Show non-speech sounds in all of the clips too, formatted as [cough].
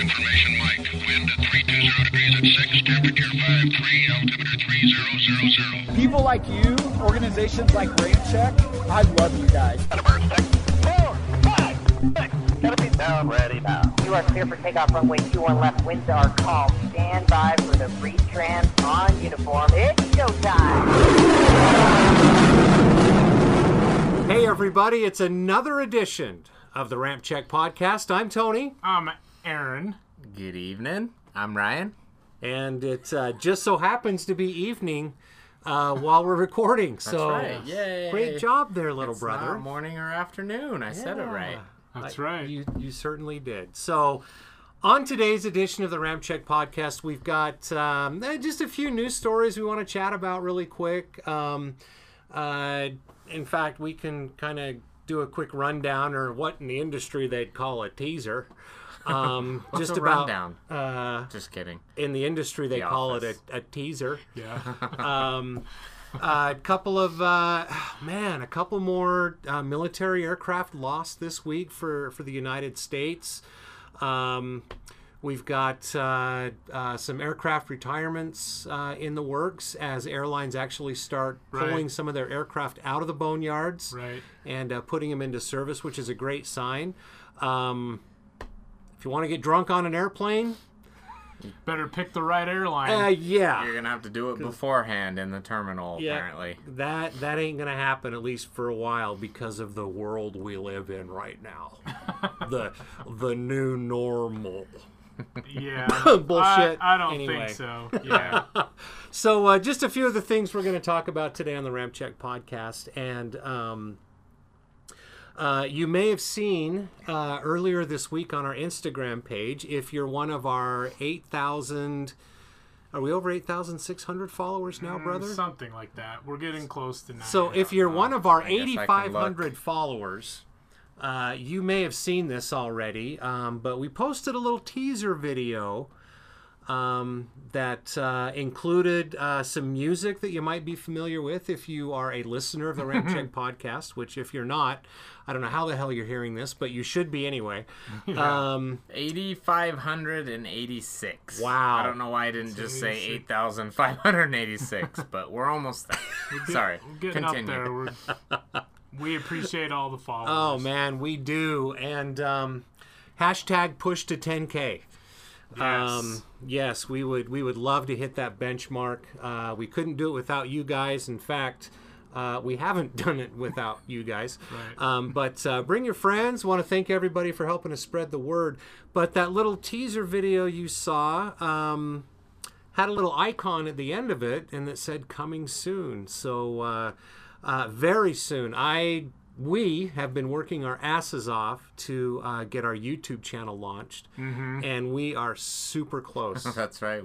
information, Mike. Wind at 320 degrees at 6, temperature 53, altimeter 3000. People like you, organizations like Ramp Check, I love you guys. Down, ready now. You are clear for takeoff runway 21 left. Winds are calm. Stand by for the retrans on uniform. It's showtime. Hey, everybody, it's another edition of the Ramp Check Podcast. I'm Tony, I'm Aaron. Good evening. I'm Ryan. and it uh, just so happens to be evening uh, while we're recording. so, right. Yay. great job there, little It's brother. not morning or afternoon. I said it right. That's I- right. You, you certainly did. So, on today's edition of the Ramp Check podcast, we've got um, eh, just a few news stories we want to chat about really quick. Um, uh, in fact, we can kind of do a quick rundown, or what in the industry they'd call a teaser. Um, [laughs] What's just a about rundown? Uh, Just kidding. in the industry, they The call Office. it a, a teaser. yeah. [laughs] Um, a couple of uh, [sighs] man, a couple more uh, military aircraft lost this week for for the United States. Um, we've got uh, uh, some aircraft retirements uh, in the works as airlines actually start Right. pulling some of their aircraft out of the boneyards Right. and uh, putting them into service, which is a great sign. Um, if you want to get drunk on an airplane, Better pick the right airline. uh, yeah, You're gonna have to do it beforehand in the terminal, Yeah. apparently. That that ain't gonna happen at least for a while because of the world we live in right now. [laughs] the the new normal. yeah. [laughs] Bullshit. I, I don't Anyway. think so. [laughs] Yeah. So uh, just a few of the things we're gonna talk about today on the Ramp Check podcast, and um, uh, you may have seen uh, earlier this week on our Instagram page. If you're one of our eight thousand, are we over eight thousand six hundred followers now, brother? Something like that. We're getting close to nine. So if you're one of our I guess I can 8,500 followers, uh, you may have seen this already, um, but we posted a little teaser video um, that uh, included uh, some music that you might be familiar with if you are a listener of the Ramp [laughs] Check podcast, which if you're not, I don't know how the hell you're hearing this, but you should be anyway. [laughs] Um, 8,586. Wow. I don't know why I didn't just say 8,586, but we're almost there. [laughs] Sorry. We're getting Continue. up there. We're, we appreciate all the followers. Oh man, we do. And um, hashtag push to 10k. Yes. Um, yes, we would we would love to hit that benchmark. Uh, we couldn't do it without you guys. In fact, uh, we haven't [laughs] done it without you guys. Right. Um, but uh, bring your friends. Want to thank everybody for helping us spread the word. But that little teaser video you saw. Um, had a little icon at the end of it and that said coming soon so uh, uh, very soon i we have been working our asses off to uh, get our youtube channel launched. And we are super close. [laughs] That's right.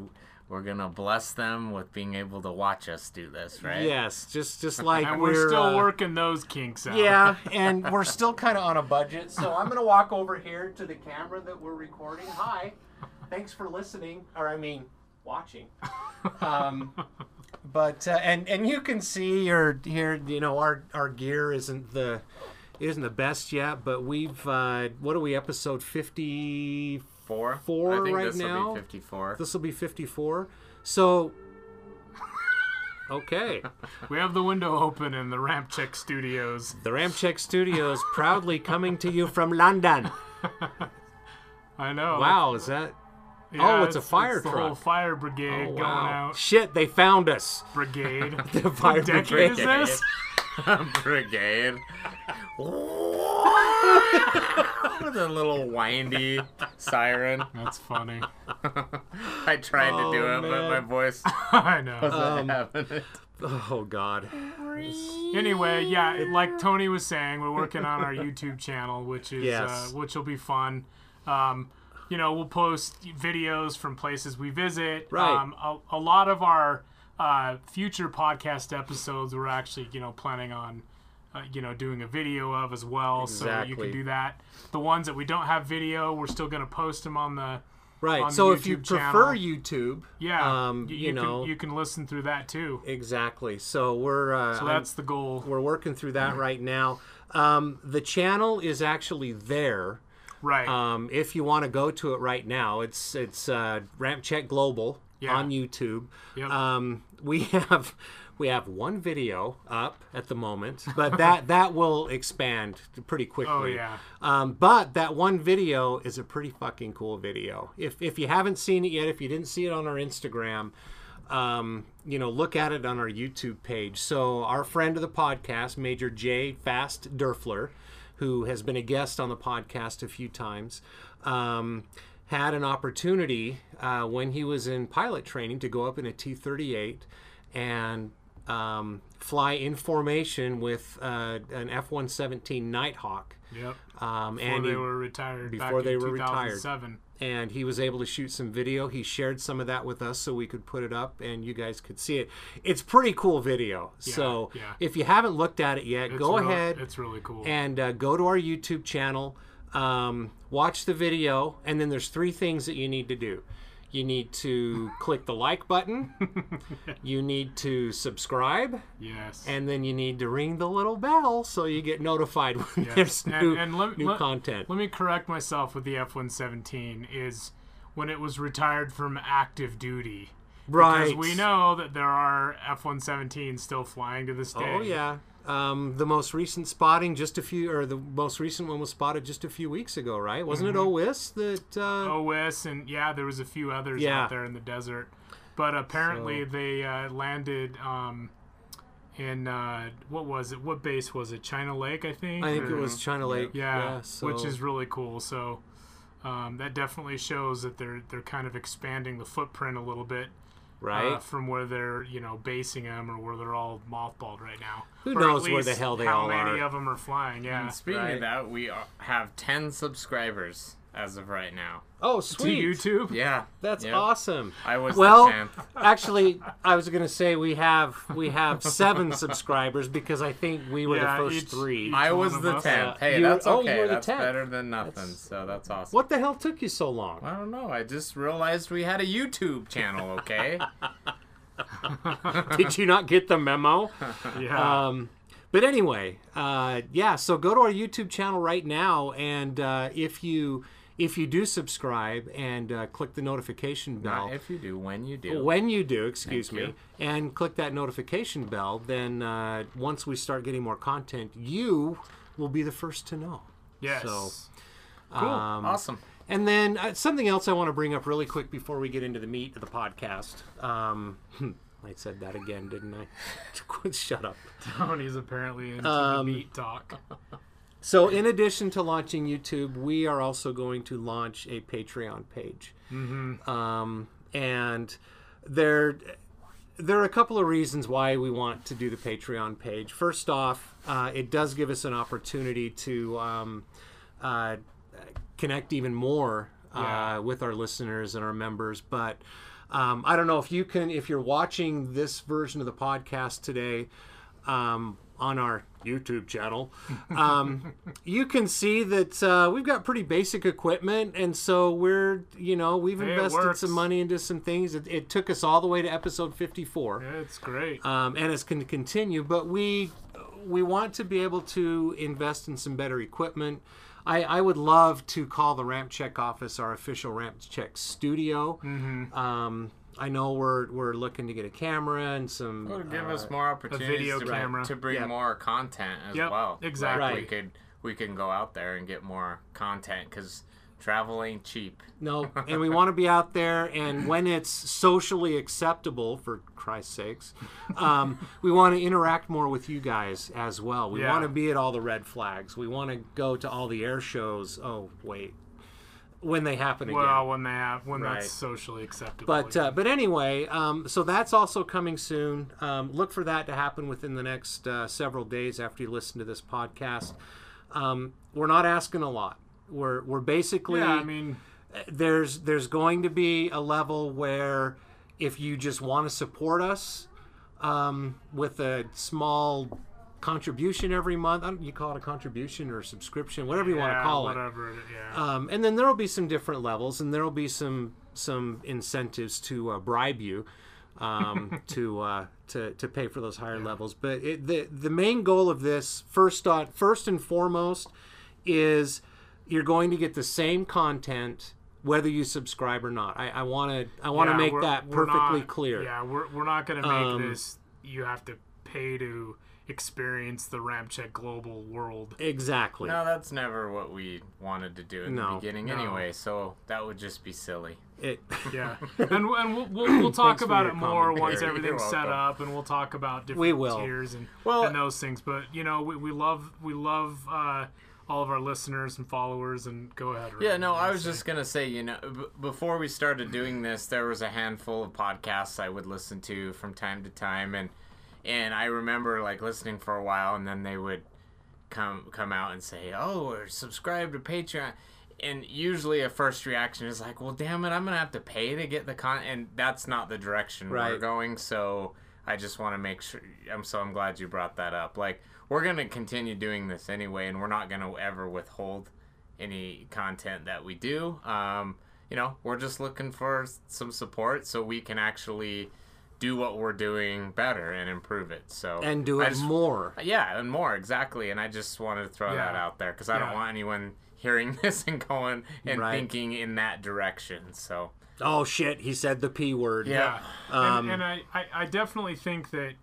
We're gonna bless them with being able to watch us do this, right? yes just just [laughs] like and we're, still uh, working those kinks out. yeah [laughs] and we're still kind of on a budget. So i'm gonna walk over here to the camera that we're recording. Hi. Thanks for listening or i mean watching. Um, but uh, and and you can see or here you know our our gear isn't the isn't the best yet but we've uh, what are we episode 54 Four? Four I think right this now? will be 54. this will be 54 so okay [laughs] We have the window open in the Ramp Check Studios. the Ramp Check studios proudly coming to you from london [laughs] I know. wow is that Yeah, Oh, it's a fire the truck. whole fire brigade Oh, going out. shit they found us Brigade. [laughs] the fire what decade is [laughs] brigade. this? Brigade. With a little windy siren. That's funny. [laughs] I tried to do Oh, it, but my voice I know. wasn't having it. oh god Anyway, yeah, like Tony was saying, we're working on our YouTube channel, which is Yes. uh, which will be fun. Um, you know, we'll post videos from places we visit. Right. Um, a, a lot of our uh, future podcast episodes, we're actually you know planning on. Uh, you know, doing a video of as well, so you can do that. The ones that we don't have video, we're still going to post them on the right on the so if you YouTube prefer youtube yeah. um, you, you, you know can, you can listen through that too. exactly so we're uh, So I'm- that's the goal. we're working through that right now um, the channel is actually there Right. Um, if you want to go to it right now, it's it's uh, Ramp Check Global Yeah. on YouTube. Yep. Um, we [laughs] have we have one video up at the moment, but that [laughs] that will expand pretty quickly. Oh, yeah. Um, but that one video is a pretty fucking cool video. If if you haven't seen it yet, if you didn't see it on our Instagram, um, you know, look at it on our YouTube page. So our friend of the podcast, Major J Fast Durfler, who has been a guest on the podcast a few times, um, had an opportunity uh, when he was in pilot training to go up in a T-38 and um, fly in formation with uh, an F-117 Nighthawk. Yep. Um, Before and they he- were retired. before back they in were retired. 2007. and he was able to shoot some video. He shared some of that with us so we could put it up and you guys could see it. It's pretty cool video. so yeah. if you haven't looked at it yet, It's go real- ahead It's really cool. and uh, go to our YouTube channel, um, watch the video, and then there's three things that you need to do. You need to click the like button. [laughs] you need to subscribe, yes. and then you need to ring the little bell so you get notified when Yes. there's And- new, and let- new let- content. Let me correct myself with the F-117 is when it was retired from active duty. right. Because we know that there are F-117s still flying to this oh, day. Oh yeah. Um, the most recent spotting, just a few, or the most recent one was spotted just a few weeks ago, right? Wasn't it OIS that? Uh, OS and yeah, there was a few others Yeah. out there in the desert, but apparently they uh, landed um, in uh, what was it? What base was it? China Lake, I think. I think it was China Lake. Yeah, so, which is really cool. So um, that definitely shows that they're they're kind of expanding the footprint a little bit. Right. Uh, from where they're you know basing them or where they're all mothballed right now. Who Or knows where the hell they how all many of them are flying? Yeah. And speaking Right. of that, we are, have 10 subscribers as of right now. oh, To sweet. YouTube. Oh, Yeah. That's Yep. awesome. I was Well, the [laughs] Actually, I was gonna say we have we have seven [laughs] subscribers because I think we were Yeah, the first each- three. each- I was the 10th. Uh, hey, you were- that's oh, you okay. were the that's 10th. better than nothing, That's- so that's awesome. What the hell took you so long? I don't know. I just realized we had a YouTube channel, okay? [laughs] Did you not get the memo? Yeah. Um, but anyway, uh, yeah. So go to our YouTube channel right now, and uh, if you if you do subscribe and uh, click the notification bell, Not if you do, when you do. when you do, excuse Thank me, you. and click that notification bell, then uh, once we start getting more content, you will be the first to know. yes. so, cool. Um, awesome. And then uh, something else I want to bring up really quick before we get into the meat of the podcast. Um, [laughs] I said that again, didn't I? [laughs] Shut up. Tony's apparently into Um, the meat talk. [laughs] So, in addition to launching YouTube, we are also going to launch a Patreon page. Mm-hmm. Um, and there, there are a couple of reasons why we want to do the Patreon page. First off, uh, it does give us an opportunity to um, uh, connect even more uh, Yeah. with our listeners and our members. But um, I don't know if you can, if you're watching this version of the podcast today um, on our YouTube channel, um, [laughs] you can see that uh, we've got pretty basic equipment, and so we're, you know, we've Hey, invested some money into some things. It, it took us all the way to episode 54 Yeah, It's great. um, and it's going to continue. But we we want to be able to invest in some better equipment. I, I would love to call the Ramp Check office our official Ramp Check studio. Mm-hmm. Um, I know we're we're looking to get a camera and some. Well, give uh, us more opportunities A video to, camera. to bring Yep. more content as Yep, well. exactly. Like, we could we can go out there and get more content because travel ain't cheap. No, [laughs] and we want to be out there, and when it's socially acceptable, for Christ's sakes, um, we want to interact more with you guys as well. We Yeah. want to be at all the red flags. We want to go to all the air shows. Oh, wait, when they happen again. well, when they have when Right. that's socially acceptable. But uh, but anyway, um, so that's also coming soon. Um, look for that to happen within the next uh, several days after you listen to this podcast. Um, we're not asking a lot. We're we're basically yeah, I mean, there's there's going to be a level where if you just want to support us um, with a small contribution every month, I don't, you call it a contribution or a subscription, whatever you want to yeah, call it. whatever. it- Yeah. Um, and then there will be some different levels, and there will be some some incentives to uh, bribe you um, [laughs] to uh, to to pay for those higher levels. But it, the the main goal of this first on, first and foremost is you're going to get the same content whether you subscribe or not. I want to I want to Yeah, make that perfectly not- clear. Yeah, we're, we're not going to make Um, this. You have to pay to experience the Ramp Check global world. Exactly. No, that's never what we wanted to do in No. the beginning No. anyway. So that would just be silly. It, Yeah, [laughs] and, and we'll, we'll, we'll talk about it more once everything's set up, and we'll talk about different We will. tiers and Well- and those things. But you know, we, we love we love uh, all of our listeners and followers. And go ahead. Yeah, no, I was just gonna say, you know, b- before we started doing this, there was a handful of podcasts I would listen to from time to time, and and I remember like listening for a while, and then they would come come out and say, "Oh, or subscribe to Patreon." And usually, a first reaction is like, "Well, damn it, I'm gonna have to pay to get the con," and that's not the direction we're going. So I just want to make sure. I'm so I'm glad you brought that up. Like, we're gonna continue doing this anyway, and we're not gonna ever withhold any content that we do. Um, you know, we're just looking for some support so we can actually do what we're doing better and improve it. So and do it just- more. Yeah, and more exactly. And I just wanted to throw that out there because I don't want anyone hearing [laughs] this and going and Right. thinking in that direction. So Oh shit, he said the p word. Yeah, Um, and, and I, I, I definitely think that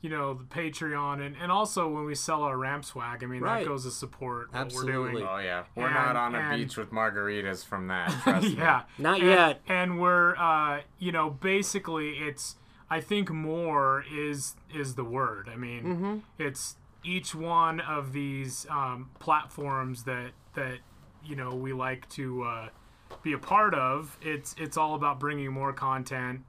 you know the Patreon and, and also when we sell our ramp swag, I mean Right. that goes to support what Absolutely. we're doing. oh yeah, we're And- not on a and- beach with margaritas from that. [laughs] Trust me. yeah, Not and, yet. And we're uh, you know basically it's I think more is is the word. I mean Mm-hmm. it's each one of these um, platforms that that you know we like to uh, be a part of. It's it's all about bringing more content.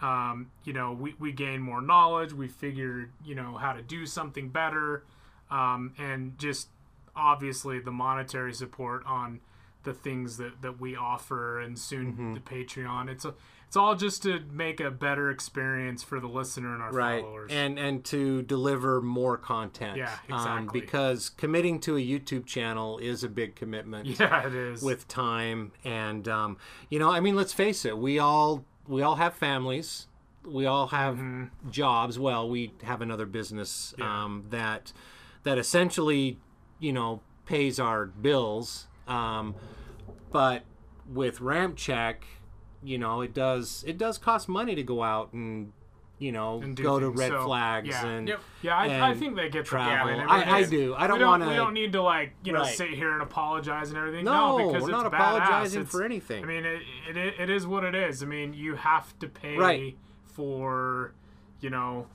Um, you know, we, we gain more knowledge. We figured, you know, how to do something better, um, and just obviously the monetary support on the things that, that we offer, and soon Mm-hmm. the Patreon. It's a it's all just to make a better experience for the listener and our right followers. and and to deliver more content Yeah, um, exactly. because committing to a youtube channel is a big commitment [laughs] yeah, it is. with time and um, you know i mean let's face it we all we all have families we all have Mm-hmm. jobs well we have another business um, that that essentially you know pays our bills um, but with ramp check you know it does it does cost money to go out and you know And go to red so, flags yeah. and Yep. yeah, I, I think they get travel. I, I do. I don't don't, want we don't need to like you know Right. sit here and apologize and everything. No, No, because we're it's not badass. apologizing It's- for anything. I mean, it, it it is what it is. I mean, you have to pay Right. for you know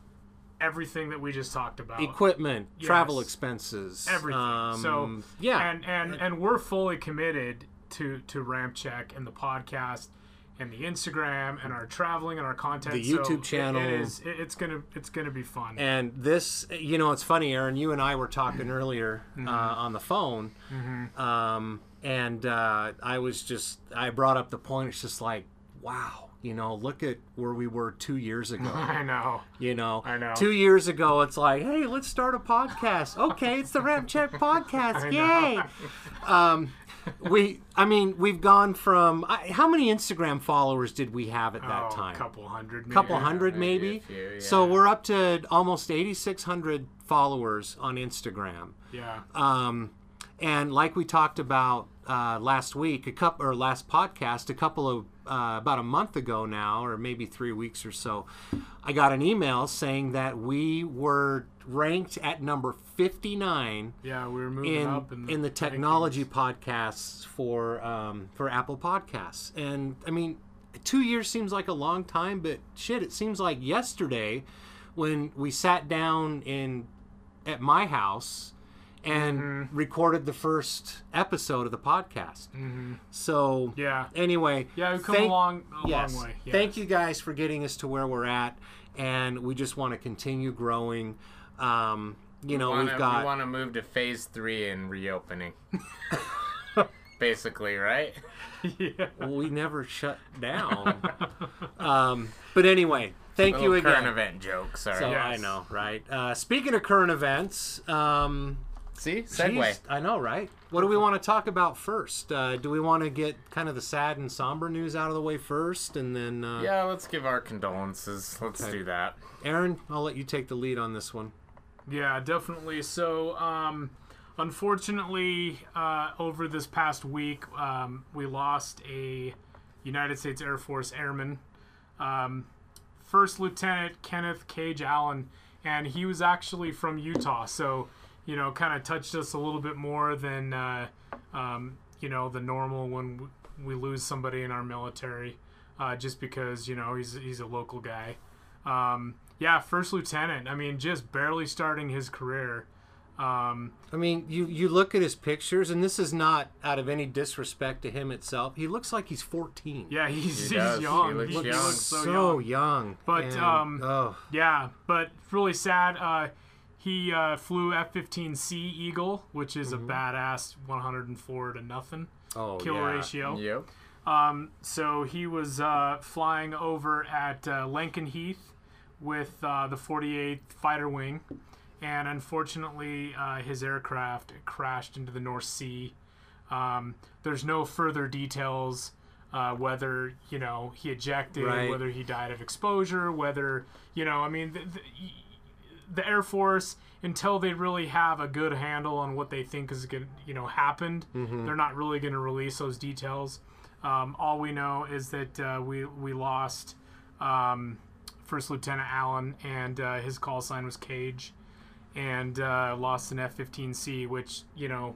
everything that we just talked about. equipment, travel expenses, everything. Um, so yeah, and and and we're fully committed to to Ramp Check and the podcast and the Instagram and our traveling and our content. The So YouTube it- channel. It is. It, it's gonna. It's gonna be fun. And this, you know, it's funny, Aaron. You and I were talking earlier Mm-hmm. uh, on the phone, um, and uh, I was just, I brought up the point. It's just like, wow, you know, look at where we were two years ago. [laughs] I know. You know, I know. Two years ago, it's like, hey, let's start a podcast. Okay, it's the Ramp Check [laughs] podcast. Yay! Um, we, I mean, we've gone from I, how many Instagram followers did we have at that oh, time? A couple hundred. Maybe. couple hundred maybe maybe. few, So we're up to almost 8,600 followers on Instagram. Yeah. Um, and like we talked about uh, last week, a couple or last podcast, a couple of uh, about a month ago now, or maybe three weeks or so, I got an email saying that we were ranked at number 59 yeah. We were moving in up in the, in the technology podcasts for um, for Apple Podcasts. And I mean, two years seems like a long time, but shit, it seems like yesterday when we sat down in at my house and Mm-hmm. recorded the first episode of the podcast. So Yeah. Anyway, Yeah, we've come thank- a long, a yes. long way. Thank you guys for getting us to where we're at, and we just want to continue growing. Um, you know, wanna, we've got we want to move to phase three and reopening. [laughs] Basically, right? [laughs] yeah. we never shut down. [laughs] um, but anyway, thank Little you current event joke. Sorry. So Yes. I know, right? Uh, speaking of current events, um, See, segue. geez, I know, right? What do we want to talk about first? Uh, do we want to get kind of the sad and somber news out of the way first, and then uh, Yeah, let's give our condolences. Let's Okay. do that. Aaron, I'll let you take the lead on this one. Yeah, definitely. So, um, unfortunately, uh, over this past week, um, we lost a United States Air Force airman, um, First Lieutenant Kenneth Kage Allen, and he was actually from Utah. So, you know, kind of touched us a little bit more than, uh, um, you know, the normal when we lose somebody in our military, uh, just because, you know, he's, he's a local guy. Um, yeah, First Lieutenant. I mean, just barely starting his career. Um, I mean, you you look at his pictures, and this is not out of any disrespect to him itself. He looks like he's 14. yeah, he's, He he's does. He young. looks he, he young. looks so, so young. young. But, And, um, oh, Yeah, but really sad. Uh, he uh, flew F-15C Eagle, which is a badass 104 to nothing oh kill yeah. ratio. Yep. Um, so he was uh, flying over at uh, Lakenheath with uh, the 48th Fighter Wing, and unfortunately, uh, his aircraft crashed into the North Sea. Um, there's no further details uh, whether you know he ejected, Right. whether he died of exposure, whether you know. I mean, the, the, the Air Force until they really have a good handle on what they think is going you know happened, they're not really going to release those details. Um, all we know is that uh, we we lost um, First Lieutenant Allen, and uh, his call sign was Kage, and uh, lost an F-15C, which you know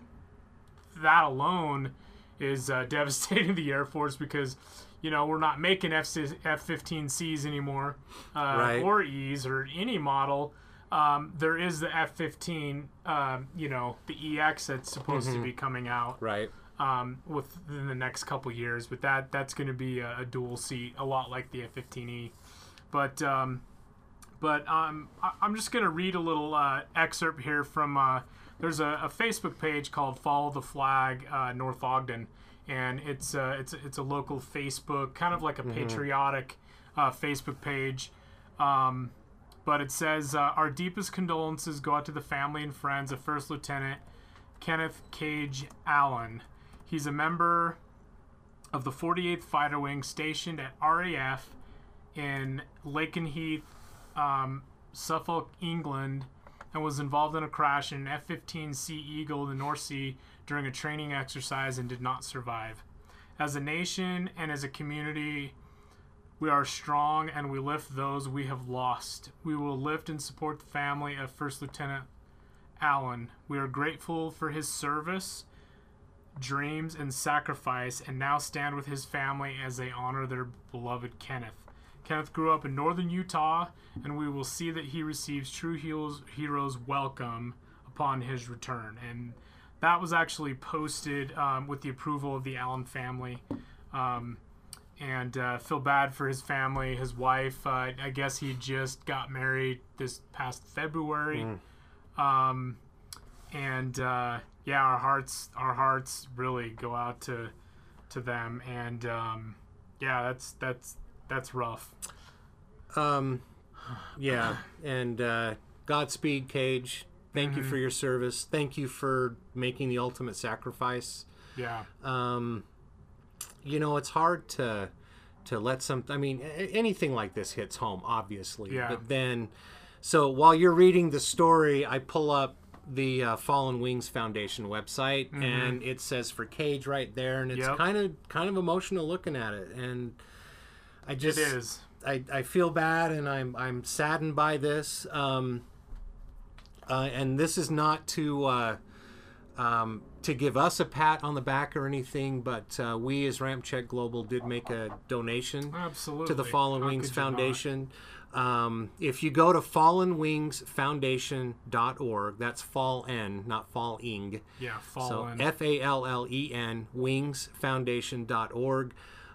that alone is uh, [laughs] devastating the Air Force because you know we're not making F F-15Cs anymore, uh, Right. or E's or any model. Um, there is the F-15, um, you know, the EX that's supposed to be coming out Right. um, within the next couple years, but that that's going to be a, a dual seat, a lot like the F-15E. But um, but um, I, I'm just going to read a little uh, excerpt here from. Uh, there's a, a Facebook page called Follow the Flag uh, North Ogden, and it's uh, it's it's a local Facebook, kind of like a patriotic uh, Facebook page. Um, but it says uh, our deepest condolences go out to the family and friends of First Lieutenant Kenneth Kage Allen. He's a member of the 48th Fighter Wing stationed at RAF in Lakenheath, um, Suffolk, England, and was involved in a crash in an F 15C Eagle in the North Sea during a training exercise and did not survive. As a nation and as a community, we are strong and we lift those we have lost. We will lift and support the family of First Lieutenant Allen. We are grateful for his service, dreams, and sacrifice, and now stand with his family as they honor their beloved Kenneth. Kenneth grew up in northern Utah, and we will see that he receives true heroes, heroes welcome upon his return. And that was actually posted um, with the approval of the Allen family. Um, and uh, feel bad for his family, his wife. Uh, I guess he just got married this past February. Um, and uh, yeah, our hearts, our hearts really go out to to them. And um, yeah, that's that's that's rough. Um, yeah, and uh, Godspeed, Kage. Thank you for your service. Thank you for making the ultimate sacrifice. Yeah, Um, you know, it's hard to to let some. I mean, anything like this hits home, obviously. Yeah. But then, so while you're reading the story, I pull up the uh, Fallen Wings Foundation website, and it says for Kage right there, and it's Yep. kind of kind of emotional looking at it, and I just it is. I, I feel bad and I'm I'm saddened by this. Um, uh, and this is not to uh, um, to give us a pat on the back or anything, but uh, we as Ramp Check Global did make a donation Absolutely. to the Fallen How Wings could you not? Foundation. Um, if you go to fallenwingsfoundation.org, that's fall n, not fall ing. Yeah, So fallen. F A L L E N wingsfoundation.org.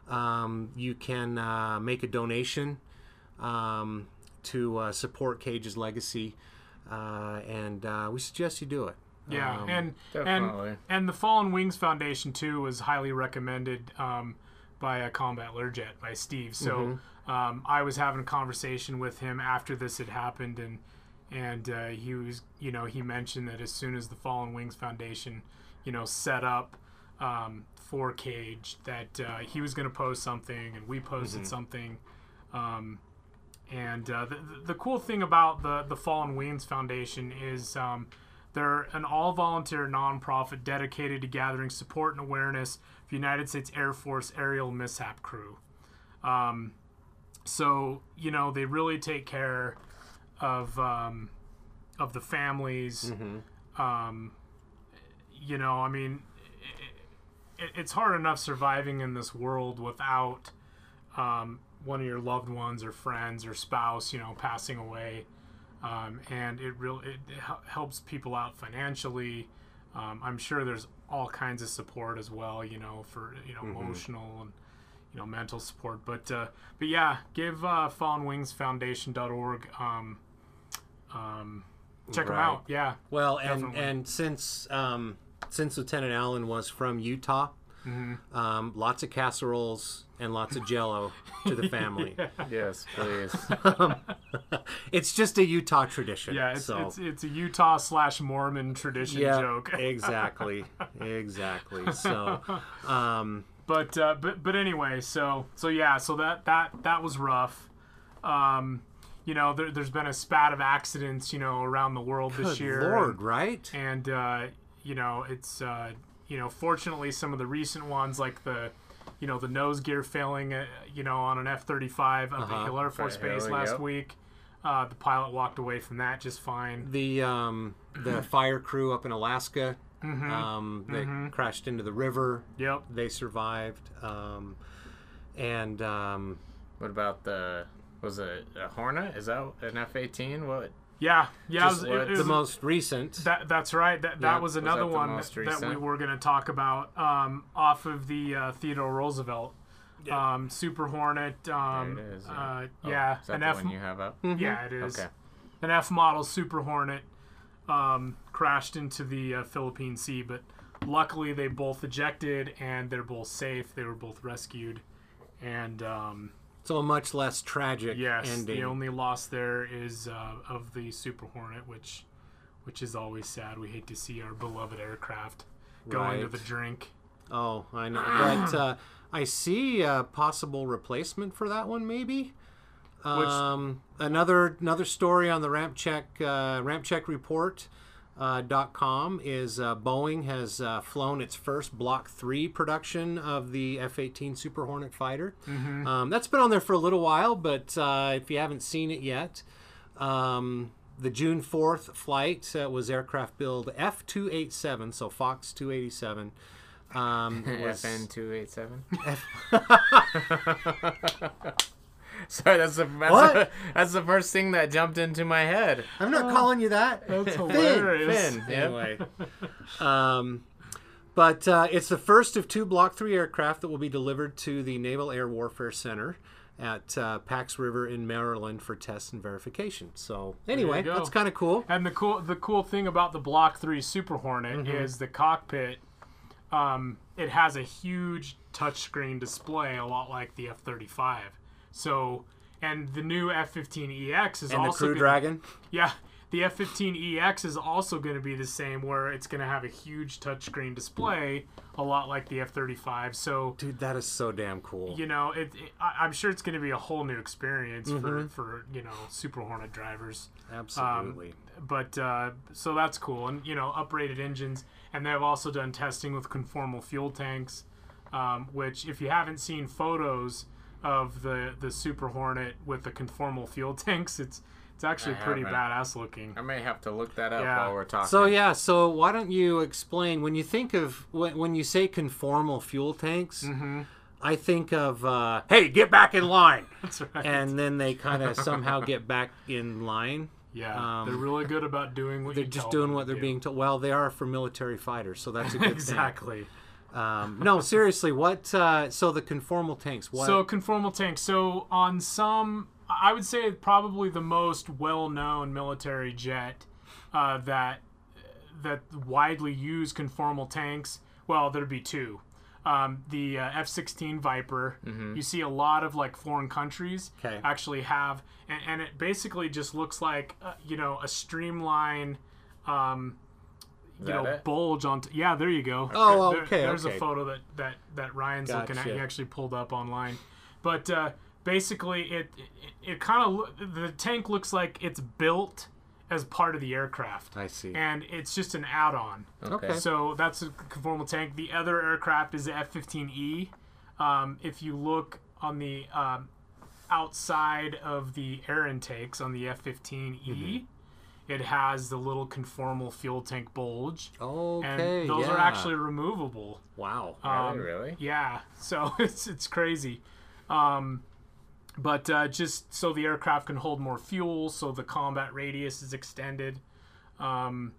Um, you can uh, make a donation um, to uh, support Kage's legacy, uh, and uh, we suggest you do it. Yeah, Um, and definitely. and and the Fallen Wings Foundation too was highly recommended um, by a Combat Learjet by Steve. So um, I was having a conversation with him after this had happened, and and uh, he was you know he mentioned that as soon as the Fallen Wings Foundation you know set up um, for Kage that uh, he was going to post something, and we posted something. Um, and uh, the, the cool thing about the the Fallen Wings Foundation is um, They're an all volunteer nonprofit dedicated to gathering support and awareness for United States Air Force aerial mishap crew. Um, so, you know, they really take care of, um, of the families. Um, you know, I mean, it, it's hard enough surviving in this world without um, one of your loved ones or friends or spouse, you know, passing away. Um, and it really it, it helps people out financially. Um, I'm sure there's all kinds of support as well, you know, for you know emotional and you know mental support. But uh, but yeah, give uh, FallenWingsFoundation.org. Um, um, check them out. Yeah, Well, and Definitely. and since um, since Lieutenant Allen was from Utah, Mm-hmm. um, lots of casseroles and lots of Jello to the family. [laughs] Yes, please. [laughs] It's just a Utah tradition. yeah. It's so. it's, it's a Utah slash Mormon tradition yeah, joke. [laughs] exactly, exactly. So, um, but uh, but but anyway, so so yeah, so that that that was rough. Um, you know, there, there's been a spat of accidents, you know, around the world this year, lord, right? and uh, you know, it's uh, you know, fortunately, some of the recent ones like the you know the nose gear failing, uh, you know, on an F-35 up Uh-huh. at Hill Air Force Right, Base Hill, last yep. week. Uh, the pilot walked away from that just fine. The um, the [clears throat] fire crew up in Alaska um, that crashed into the river. Yep. They survived. Um, and um, What about the? Was it a Hornet? Is that an F eighteen? What? Yeah. Yeah. Just it was, it the was- most recent. That that's right. That that Yeah, was was another that one that, that we were going to talk about um, off of the uh, Theodore Roosevelt um, Super Hornet. Um, There it is, yeah. Uh, Oh, yeah, an the F. one you have up? Yeah, it is. Okay. An F model Super Hornet um, crashed into the uh, Philippine Sea, but luckily they both ejected and they're both safe. They were both rescued, and um, so a much less tragic yes, ending. the only loss there is uh, of the Super Hornet, which which is always sad. We hate to see our beloved aircraft go into the drink. Oh, I know. But uh, I see a possible replacement for that one, maybe. Um, another another story on the ramp check uh, ramp check report. Uh, dot com is uh, Boeing has uh, flown its first Block 3 production of the F 18 Super Hornet fighter. Um, that's been on there for a little while, but uh, if you haven't seen it yet, um, the June 4th flight uh, was aircraft build F 287, so Fox 287. Um, [laughs] was- FN two eight seven. [laughs] [laughs] [laughs] Sorry, that's the that's, What? the that's the first thing that jumped into my head. I'm not calling you that. That's Finn, hilarious. Finn. Yep. Anyway, um, but uh, it's the first of two Block 3 aircraft that will be delivered to the Naval Air Warfare Center at uh, Pax River in Maryland for tests and verification. So, anyway, go. that's kind of cool. And the cool the cool thing about the Block Three Super Hornet Mm-hmm. is the cockpit. Um, it has a huge touchscreen display, a lot like the F thirty five. So, and the new F fifteen EX is And the also Crew gonna- Dragon. Yeah, the F fifteen EX is also going to be the same, where it's going to have a huge touchscreen display, a lot like the F thirty five. So. Dude, that is so damn cool. You know, it, it, I- I'm sure it's going to be a whole new experience Mm-hmm. for, for you know Super Hornet drivers Absolutely. but uh, so that's cool and you know uprated engines and they've also done testing with conformal fuel tanks um, which if you haven't seen photos of the the super hornet with the conformal fuel [laughs] tanks it's it's actually I pretty haven't. badass looking I may have to look that up Yeah. while we're talking. So yeah, so why don't you explain when you think of when, when you say conformal fuel tanks? Mm-hmm. I think of uh, hey, get back in line, [laughs] that's right and then they kind of somehow get back in line. yeah um, they're really good about doing what They're you just tell doing them what they're do. being told. Well, they are for military fighters, so that's a [laughs] good exactly thing. Um, no, seriously, what? Uh, so the conformal tanks. What? So conformal tanks. So on some, I would say probably the most well-known military jet uh, that that widely use conformal tanks. Well, there'd be two. Um, the uh, F-16 Viper. You see a lot of like foreign countries Okay. actually have, and, and it basically just looks like uh, you know a streamline. Um, you know, it? bulge on. T- yeah, there you go. Oh, There- okay, There's okay. a photo that that that Ryan's looking at. He actually pulled up online, but uh, basically, it it, it kind of the tank looks like it's built as part of the aircraft. I see. And it's just an add-on. Okay. So that's a conformal tank. The other aircraft is the F-15E. Um, if you look on the um, outside of the air intakes on the F-15E, Mm-hmm. It has the little conformal fuel tank bulge, Okay. and those are actually removable. wow. Um, really? Yeah, so [laughs] it's it's crazy. Um, but uh, just so the aircraft can hold more fuel, so the combat radius is extended. Um,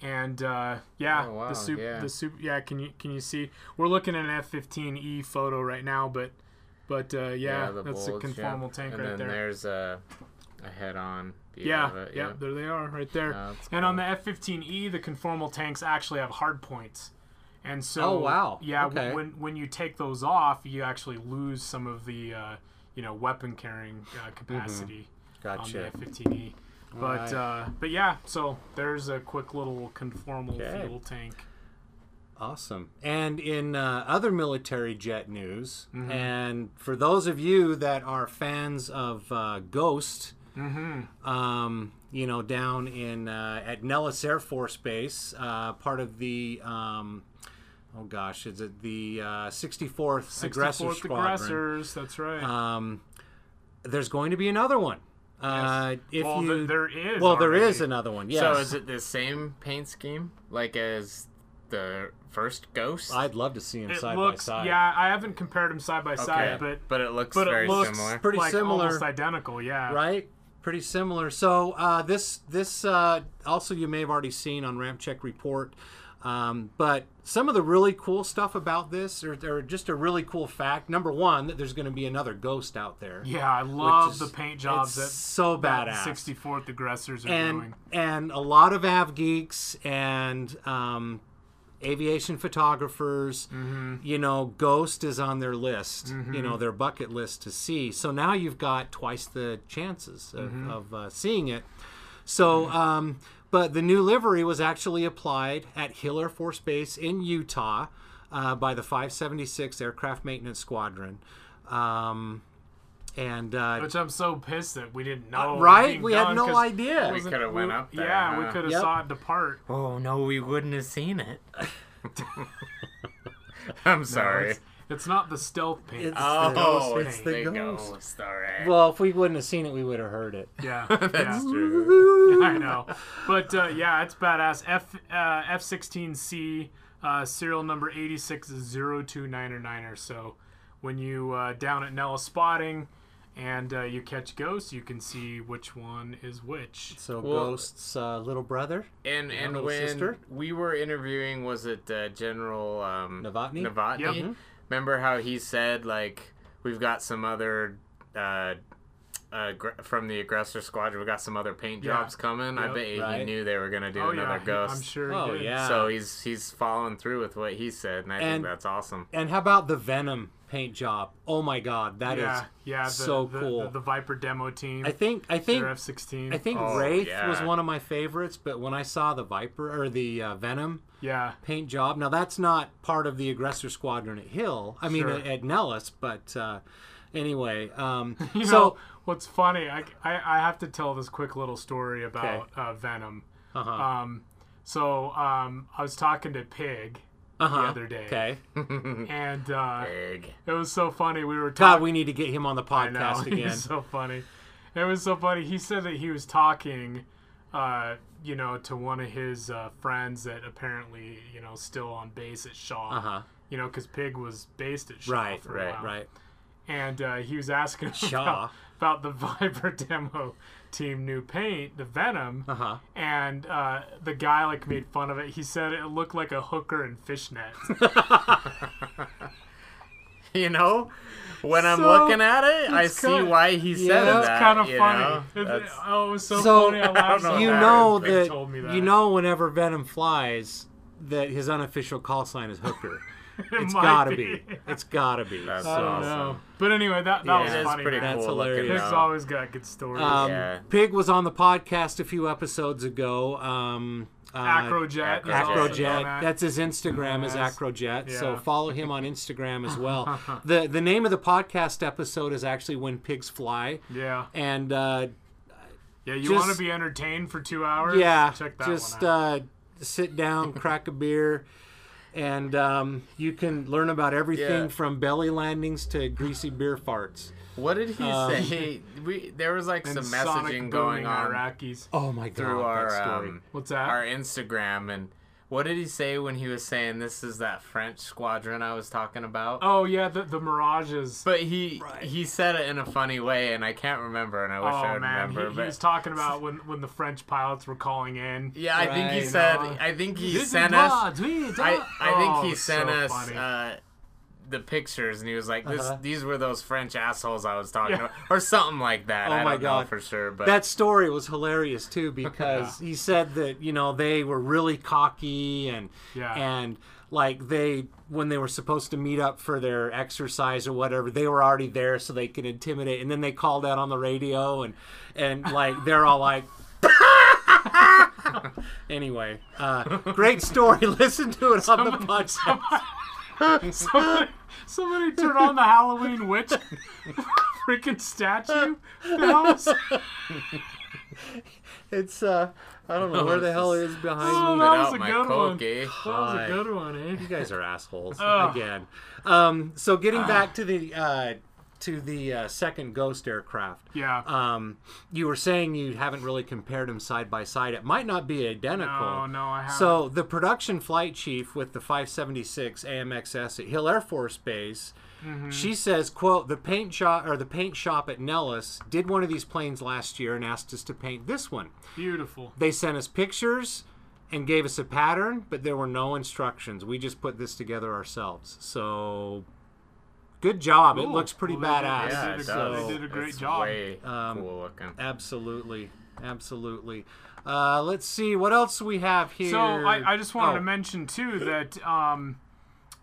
and uh, yeah, Oh, wow, the soup, yeah. the soup. Yeah, can you can you see? We're looking at an F-15E photo right now, but but uh, yeah, the that's bulge, a conformal yeah. tank and right then there. there's a, a head-on. view Yeah, it, yeah, there they are, right there. And on the F-15E, the conformal tanks actually have hard points, and so Oh, wow. yeah, Okay. when when you take those off, you actually lose some of the uh, you know weapon carrying uh, capacity on the F-15E. But Alright. uh, but yeah, so there's a quick little conformal Okay. fuel tank. Awesome. And in uh, other military jet news, Mm-hmm. and for those of you that are fans of uh, Ghost, Mm-hmm. um, you know, down in uh, at Nellis Air Force Base, uh, part of the um, oh gosh, is it the uh, 64th, Aggressor 64th Squadron? aggressors. That's right. Um, there's going to be another one. Uh, if well, you th- there is. well, there already. is another one. Yes. So is it the same paint scheme like as the first Ghost? I'd love to see them It side looks. by side. Yeah, I haven't compared them side by okay, side, but but it looks but very it looks similar. Pretty like similar. almost identical. Yeah. right pretty similar so uh, this this uh, also you may have already seen on ramp check report um, but some of the really cool stuff about this or, or just a really cool fact number one that there's going to be another ghost out there Yeah, I love is- the paint jobs it's that so badass. 64th aggressors are and doing. and a lot of av geeks and um, aviation photographers Mm-hmm. you know ghost is on their list you know their bucket list to see. So now you've got twice the chances of, Mm-hmm. of uh, seeing it. So um, but the new livery was actually applied at hill air force base in utah uh, by the 576 aircraft maintenance squadron. Um, and uh, Which I'm so pissed that we didn't know. it was right we had no idea We coulda went up there, Yeah, we could have Yep. saw it depart. Oh no, we wouldn't have seen it. [laughs] [laughs] I'm sorry. It's, it's not the stealth paint. It's oh, the ghost. it's It's the, the ghost. ghost. All right. Well, if we wouldn't have seen it, we would have heard it. yeah, [laughs] That's yeah. true. I know, but uh, yeah, it's badass. F uh, F sixteen C uh, serial number eighty six zero two niner niner. So when you uh, down at Nellis spotting and uh, you catch ghosts, you can see which one is which. So Well- Ghost's uh, little brother, And and little when sister? we were interviewing, was it uh, General um, Novotny? Novotny. Yep. Mhm. Remember how he said like we've got some other. Uh, uh, gr- from the aggressor squadron, we got some other paint Yeah. jobs coming. I Yep. bet he knew they were gonna do Oh another yeah, ghost. I'm sure. he Oh, did. yeah. So he's he's following through with what he said, and I And- think that's awesome. and how about the Venom paint job? Oh my God, that is yeah, yeah. The, so the, cool. The, the Viper demo team. I think I think F sixteen. I think Oh, Wraith yeah. was one of my favorites, but when I saw the Viper or the uh, Venom Yeah. paint job, now that's not part of the aggressor squadron at Hill. I mean Sure. at, at Nellis, but uh, anyway, um, [laughs] You so know what's funny? I, I, I have to tell this quick little story about uh, Venom. uh-huh, Um, so um, I was talking to Pig uh-huh, the other day, okay. [laughs] and uh, Big. it was so funny. We were God, talking. we need to get him on the I know podcast [laughs] again. he's so funny. It was so funny. He said that he was talking, uh, you know, to one of his uh, friends that apparently, you know, still on base at Shaw. Uh huh. You know, because Pig was based at Shaw Right, for a right, while. right. and uh, he was asking [laughs] Shaw. about, about the Viper demo team new paint, the Venom, Uh huh. and uh, the guy like made fun of it. He said it looked like a hooker in fishnet. [laughs] You know, when I'm So, looking at it, I see kinda- why he said that's that. kind of you funny. know? It- That's- oh, it was so, So, funny. I laughed so you know. know Pig that, told me that. you know whenever Venom flies, that his unofficial call sign is Hooker. [laughs] It It's gotta be. It's gotta be. That's I don't awesome. know. But anyway, that, that Yeah, was It is funny. pretty man. That's cool looking. hilarious. Pig's though. always got good stories. Um, Yeah. Pig was on the podcast a few episodes ago. Um, uh, Acrojet. is also known Acrojet. as- That's his Instagram is Yes. Acrojet. So follow him on Instagram as well. [laughs] the The name of the podcast episode is actually When Pigs Fly. yeah. And uh, Yeah, you want to be entertained for two hours? Yeah, check that just one out. uh, sit down, crack a beer, and um, you can learn about everything Yeah. from belly landings to greasy beer farts. What did he Um, say? We there was like some messaging going on Iraqis. Oh my god, through our um, What's that? our Instagram and what did he say when he was saying this is that French squadron I was talking about? Oh yeah, the the mirages. But he he said it in a funny way, and I can't remember, and I wish I oh would man, remember. he, he was talking about when when the French pilots were calling in. yeah, I think he said. No. I think he This sent us. I. I think he sent so us funny. uh, the pictures, and he was like, "This, Uh-huh. these were those French assholes I was talking Yeah. about, or something like that." Oh I my don't know God. for sure, but That story was hilarious too [laughs] because he said that you know they were really cocky and Yeah. and like they when they were supposed to meet up for their exercise or whatever they were already there so they could intimidate and then they called out on the radio and and like they're all like [laughs] anyway uh great story [laughs] listen to it on the podcast somebody, [laughs] somebody somebody turn on the Halloween witch [laughs] freaking statue. The hell is- [laughs] it's uh i don't know where the hell it is behind Oh, me that was a my good coke, one. eh? That was a good one, eh? You guys are assholes Ugh. again. Um, so getting back to the uh, to the uh, second Ghost aircraft, Yeah. um, you were saying you haven't really compared them side by side. It might not be identical. no, no, I haven't. So the production flight chief with the 576 AMXS at Hill Air Force Base, Mm-hmm. she says, "quote The paint shop or the paint shop at Nellis did one of these planes last year and asked us to paint this one. Beautiful. They sent us pictures and gave us a pattern, but there were no instructions. We just put this together ourselves. So good job. It looks pretty Well, badass. they Yeah, did it a- does. they did a great It's job. Way Um, cool looking. Absolutely. Absolutely. Uh, let's see what else we have here. So I, I just wanted Oh, to mention too that um,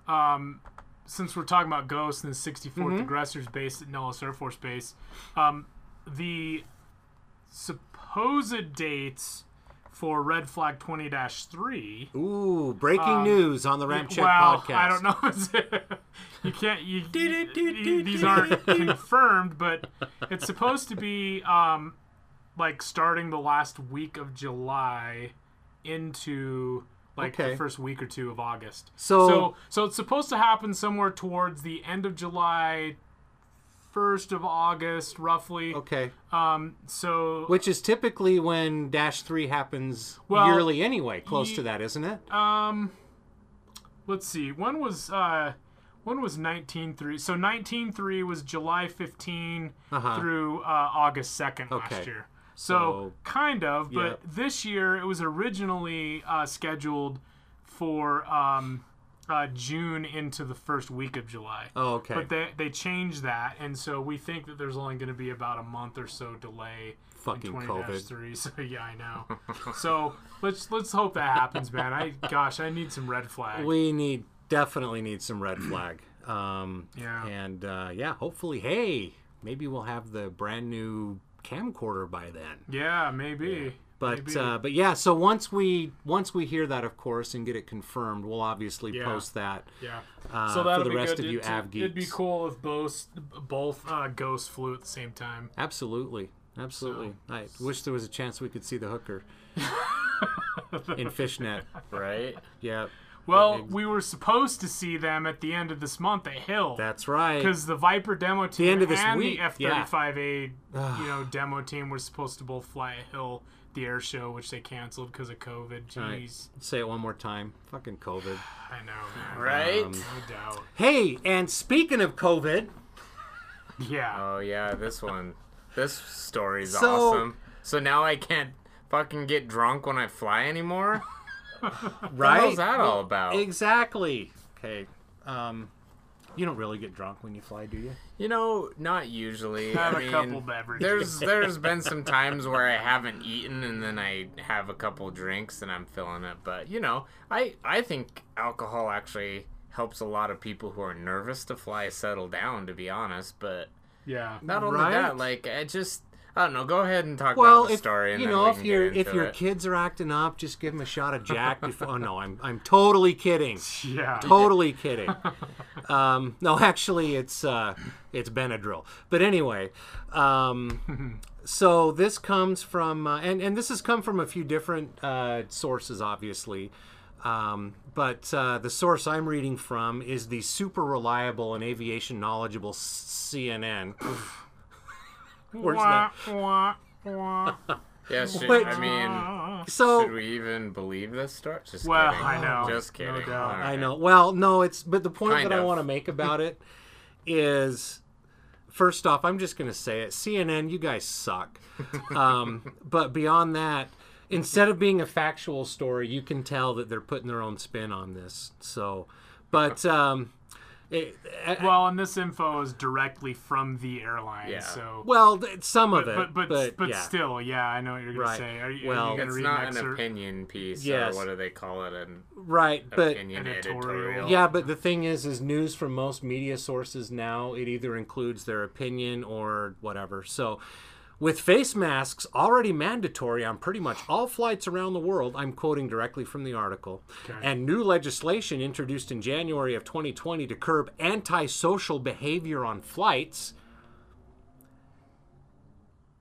um, since we're talking about Ghost and the 64th Mm-hmm. Aggressors base at Nellis Air Force Base, um, the supposed dates for Red Flag 20-3. Ooh, breaking Um, news on the Ramp Check well, podcast. I don't know. You can't. You, [laughs] you- these aren't confirmed, but it's supposed to be um, like starting the last week of July into like Okay. the first week or two of August. So- so so it's supposed to happen somewhere towards the end of July, first of August, roughly. Okay. Um, so Which is typically when Dash 3 happens Well, yearly anyway, close ye- to that, isn't it? Um, let's see. When was uh, when was nineteen three? So nineteen three was July 15 Uh-huh. through uh, August second Okay. last year. So- So, kind of, but this year it was originally uh, scheduled for um, uh, June into the first week of July. Oh, okay. But they they changed that, and so we think that there's only going to be about a month or so delay. Fucking COVID. 20-3, So [laughs] yeah, I know. so let's let's hope that happens, man. I gosh, I need some red flags. we need definitely need some red flag. Um, Yeah. And uh, yeah, hopefully, hey, maybe we'll have the brand new camcorder by then. yeah, maybe. But Maybe. uh, but yeah, so once we once we hear that, of course, and get it confirmed, we'll obviously Yeah. post that. yeah. uh, so for that'll the be rest good. of you It- av It'd be cool if both both uh, ghosts flew at the same time. Absolutely, absolutely. I wish there was a chance we could see the hooker [laughs] in fishnet. right? Yeah, Well, ex- we were supposed to see them at the end of this month at Hill. that's right. because the Viper demo team end of this and week, the F thirty five A you know [sighs] demo team were supposed to both fly at Hill the air show, which they canceled because of COVID. Right. Jeez, Say it one more time. Fucking COVID. [sighs] I know, man. Right? Um, No doubt. Hey, and speaking of COVID, [laughs] Yeah. Oh yeah, this one. This story's So- awesome. So now I can't fucking get drunk when I fly anymore. [laughs] right? What's that all about? Exactly. Okay. Um, you don't really get drunk when you fly, do you? You know, not usually. [laughs] Have I a mean, couple beverages. There's there's been some times where I haven't eaten and then I have a couple drinks and I'm feeling it. But you know, I I think alcohol actually helps a lot of people who are nervous to fly settle down. To be honest, but Yeah. not only Right? that, like I just I don't know. Go ahead and talk Well, about the if story. And you then know, we if can your if your it. kids are acting up, just give them a shot of Jack. [laughs] Before, oh no, I'm I'm totally kidding. [laughs] Yeah. Totally kidding. [laughs] Um, no, actually, it's uh, it's Benadryl. But anyway, um, so this comes from uh, and and this has come from a few different uh, sources, obviously. Um, but uh, the source I'm reading from is the super reliable and aviation knowledgeable CNN. Where's that? [laughs] Yeah, should, Wait. I mean, So should we even believe this story? Just Well, kidding. I know. Just No kidding. doubt. All I know. Well, no, it's but the point Kind that I want to make [laughs] about it is first off, I'm just going to say it. CNN, you guys suck. Um, [laughs] but beyond that, instead of being a factual story, you can tell that they're putting their own spin on this. So, but um, it, uh, Well, and this info is directly from the airline, Yeah. so. well, some of but it, but but, but yeah. still, yeah, I know what you're gonna Right. say. Are you, Well, are you gonna It's read not an an opinion piece, Yes. or what do they call it? An right, but opinion Editorial. editorial. Yeah, but the thing is, is news from most media sources now it either includes their opinion or whatever. So, with face masks already mandatory on pretty much all flights around the world, I'm quoting directly from the article, and new legislation introduced in January of 2020 to curb antisocial behavior on flights.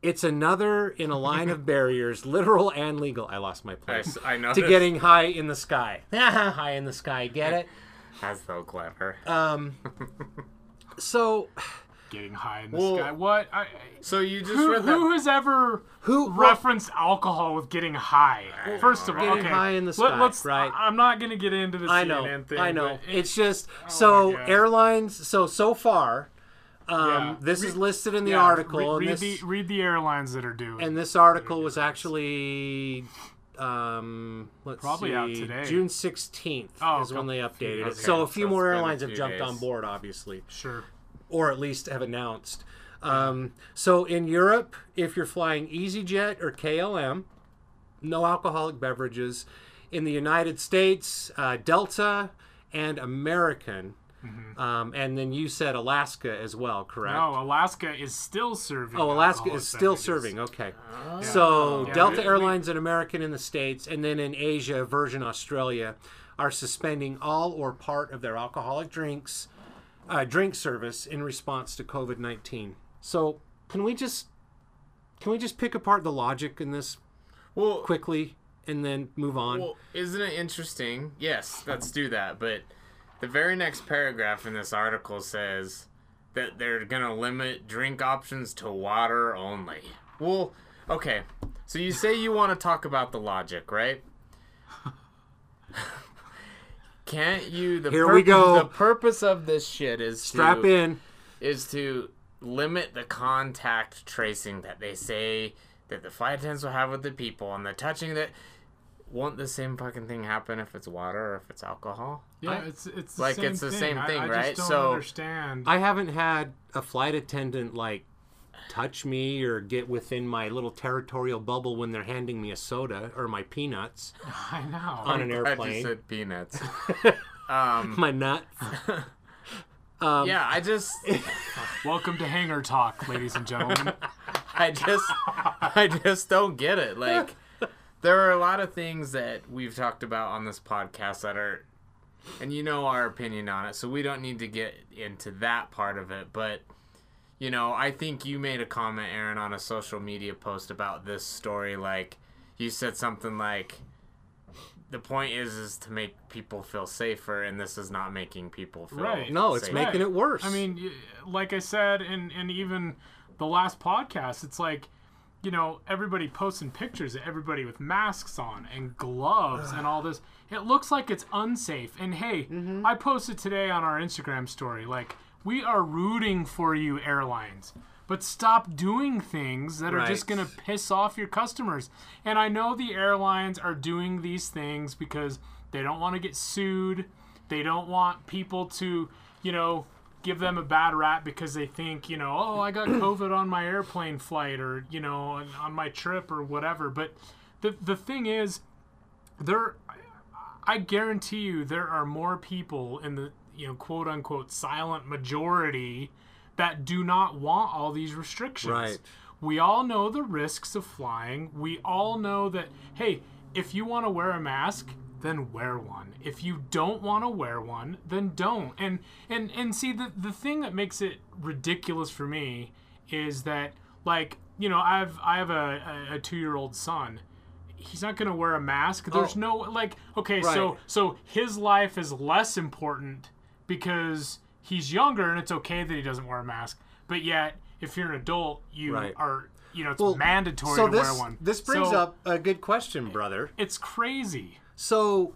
It's another in a line of [laughs] barriers, literal and legal. I lost my place. I know. To getting high in the sky. [laughs] high in the sky. Get it? That's [laughs] so clever. Um, so Getting high in the Well, sky. What? I, so you just who, read that. who has ever who referenced alcohol with getting high? First of all, Getting okay. high in the Let, sky, us right. I'm not gonna get into the I CNN know, thing. I know. it- It's just so airlines. So so far, um, Yeah. this is listed in the yeah, article, Read, and read this the read the airlines that are doing. and this article was actually. Um, let's Probably see, out today. June sixteenth Oh, is when they updated it. Okay, So a few so more a airlines have few jumped on board, obviously. sure. Or at least have announced. Um, so in Europe, if you're flying EasyJet or KLM, no alcoholic beverages. In the United States, uh, Delta and American. Um, and then you said Alaska as well, correct? No, Alaska is still serving. Oh, Alaska is still beverages. serving. Okay. So Yeah, Delta we- we- Airlines and American in the States, and then in Asia, Virgin Australia are suspending all or part of their alcoholic drinks, uh, drink service in response to COVID 19. So can we just. Can we just pick apart the logic in this well, quickly and then move on? Well, isn't it interesting? Yes, let's do that. But the very next paragraph in this article says that they're going to limit drink options to water only. Well, okay. So you say you want to talk about the logic, right? [laughs] Can't you? The Here we purpose- go. The purpose of this shit is Strap to, in. is to limit the contact tracing that they say that the flight attendants will have with the people and the touching that won't the same fucking thing happen if it's water or if it's alcohol? Yeah, it's it's the Like, same it's the thing. same I- thing, I, right? Just don't So- understand. I haven't had a flight attendant like touch me or get within my little territorial bubble when they're handing me a soda or my peanuts [laughs] I know. on an I airplane. just said peanuts. [laughs] um, my nuts. [laughs] um, yeah, I just, Welcome to Hangar Talk, ladies and gentlemen. I just, I just don't get it. Like, there are a lot of things that we've talked about on this podcast that are, and you know our opinion on it, so we don't need to get into that part of it. But, you know, I think you made a comment, Aaron, on a social media post about this story. Like, you said something like, the point is is to make people feel safer, and this is not making people feel Right. No, it's safer. making it worse. I mean, like I said, and and even the last podcast, it's like, you know, everybody posting pictures of everybody with masks on and gloves and all this. It looks like it's unsafe. And hey, Mm-hmm. I posted today on our Instagram story, like, we are rooting for you, airlines. But stop doing things that are just going to piss off your customers. And I know the airlines are doing these things because they don't want to get sued. They don't want people to, you know, give them a bad rap because they think, you know, oh, I got [clears throat] COVID on my airplane flight or, you know, on, on my trip or whatever. But the the thing is, there, I guarantee you, there are more people in the, you know, quote unquote silent majority that do not want all these restrictions. Right. we all know the risks of flying. We all know that hey, if you want to wear a mask, then wear one. If you don't want to wear one, then don't. And and and see the the thing that makes it ridiculous for me is that like you know I've I have a a, a two year old son. He's not gonna wear a mask. There's Oh. no like okay Right. so so his life is less important because he's younger and it's okay that he doesn't wear a mask. But yet if you're an adult, you Right. are you know it's Well, mandatory so to this, wear one. This brings So, up a good question, brother. it's crazy. So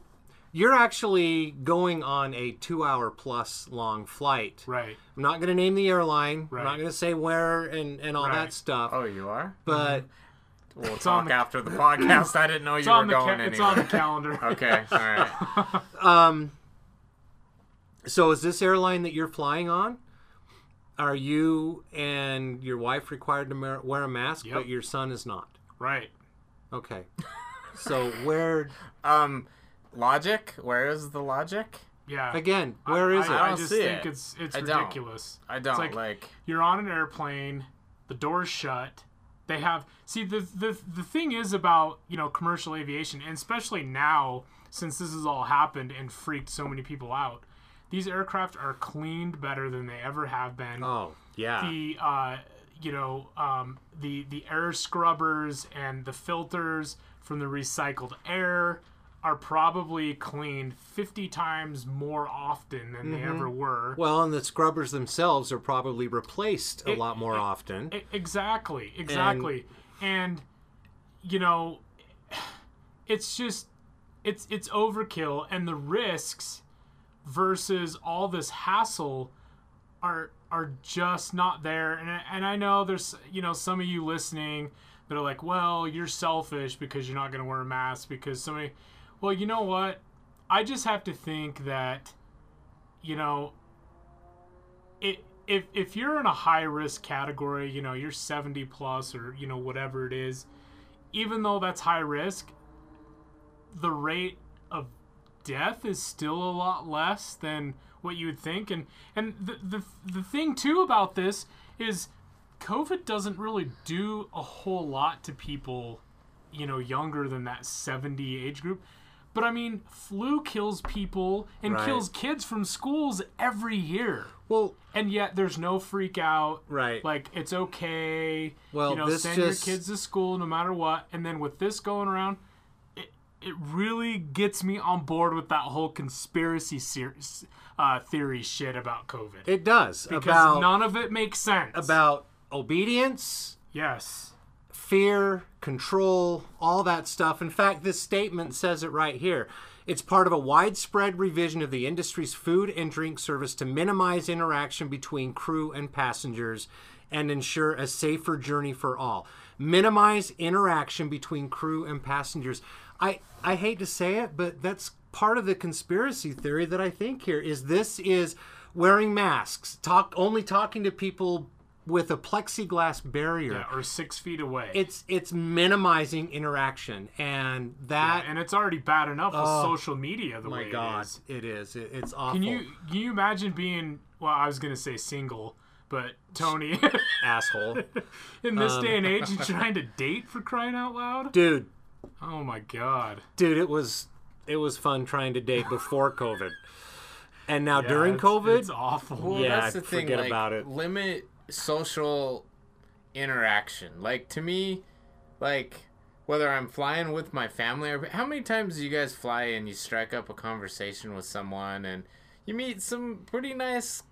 you're actually going on a two hour plus long flight. Right. I'm not going to name the airline. Right. I'm not going to say where and, and all Right. that stuff. Oh, you are? But mm-hmm. We'll on talk the- after the podcast. I didn't know you were going ca- anywhere. it's on the calendar. Okay, all right. [laughs] Um, so is this airline that you're flying on? Are you and your wife required to wear a mask, Yep. but your son is not? Right. Okay. So where [laughs] Um, logic. Where is the logic? Yeah. again? Where is I, it? I don't just see think it. it's it's I don't. ridiculous. I don't It's like, like. you're on an airplane, the door's shut. They have see the the the thing is about you know commercial aviation, and especially now since this has all happened and freaked so many people out. These aircraft are cleaned better than they ever have been. oh yeah. the uh, you know um, the the air scrubbers and the filters from the recycled air are probably cleaned 50 times more often than they ever were. well, and the scrubbers themselves are probably replaced a It- lot more it- often. E- exactly, exactly. And, you know, [sighs] it's just it's it's overkill and the risks versus all this hassle are are just not there and I- and I know there's you know some of you listening that are like, "Well, you're selfish because you're not going to wear a mask because somebody Well, you know what? I just have to think that you know it if if you're in a high risk category, you know, you're 70 plus or you know whatever it is, even though that's high risk, the rate of death is still a lot less than what you would think. And and the the, the thing too about this is covid doesn't really do a whole lot to people you know younger than that 70 age group. But i mean flu kills people and Right. kills kids from schools every year. Well, and yet there's no freak out. Right. like it's okay. Well, you know this send just- your kids to school no matter what. And then with this going around it, really gets me on board with that whole conspiracy ser- uh, theory shit about covid it does because about none of it makes sense about obedience, yes fear, control, all that stuff. In fact, this statement says it right here. It's part of a widespread revision of the industry's food and drink service to minimize interaction between crew and passengers and ensure a safer journey for all. Minimize interaction between crew and passengers. I I hate to say it, but that's part of the conspiracy theory that I think here is this is wearing masks, talk only talking to people with a plexiglass barrier. Yeah, or six feet away. It's it's minimizing interaction and that and it's already bad enough with Oh, social media the way god it is. it is. It- it's awful can you can you imagine being well i was gonna say single but tony asshole. [laughs] In this day Um, and age and [laughs] trying to date for crying out loud? Dude oh my god dude it was it was fun trying to date before [laughs] covid and now Yeah, during it's- covid it's awful Well, Yeah, that's the thing. forget like, about it. Limit social interaction. Like to me, like whether I'm flying with my family or how many times do you guys fly and you strike up a conversation with someone and you meet some pretty nice,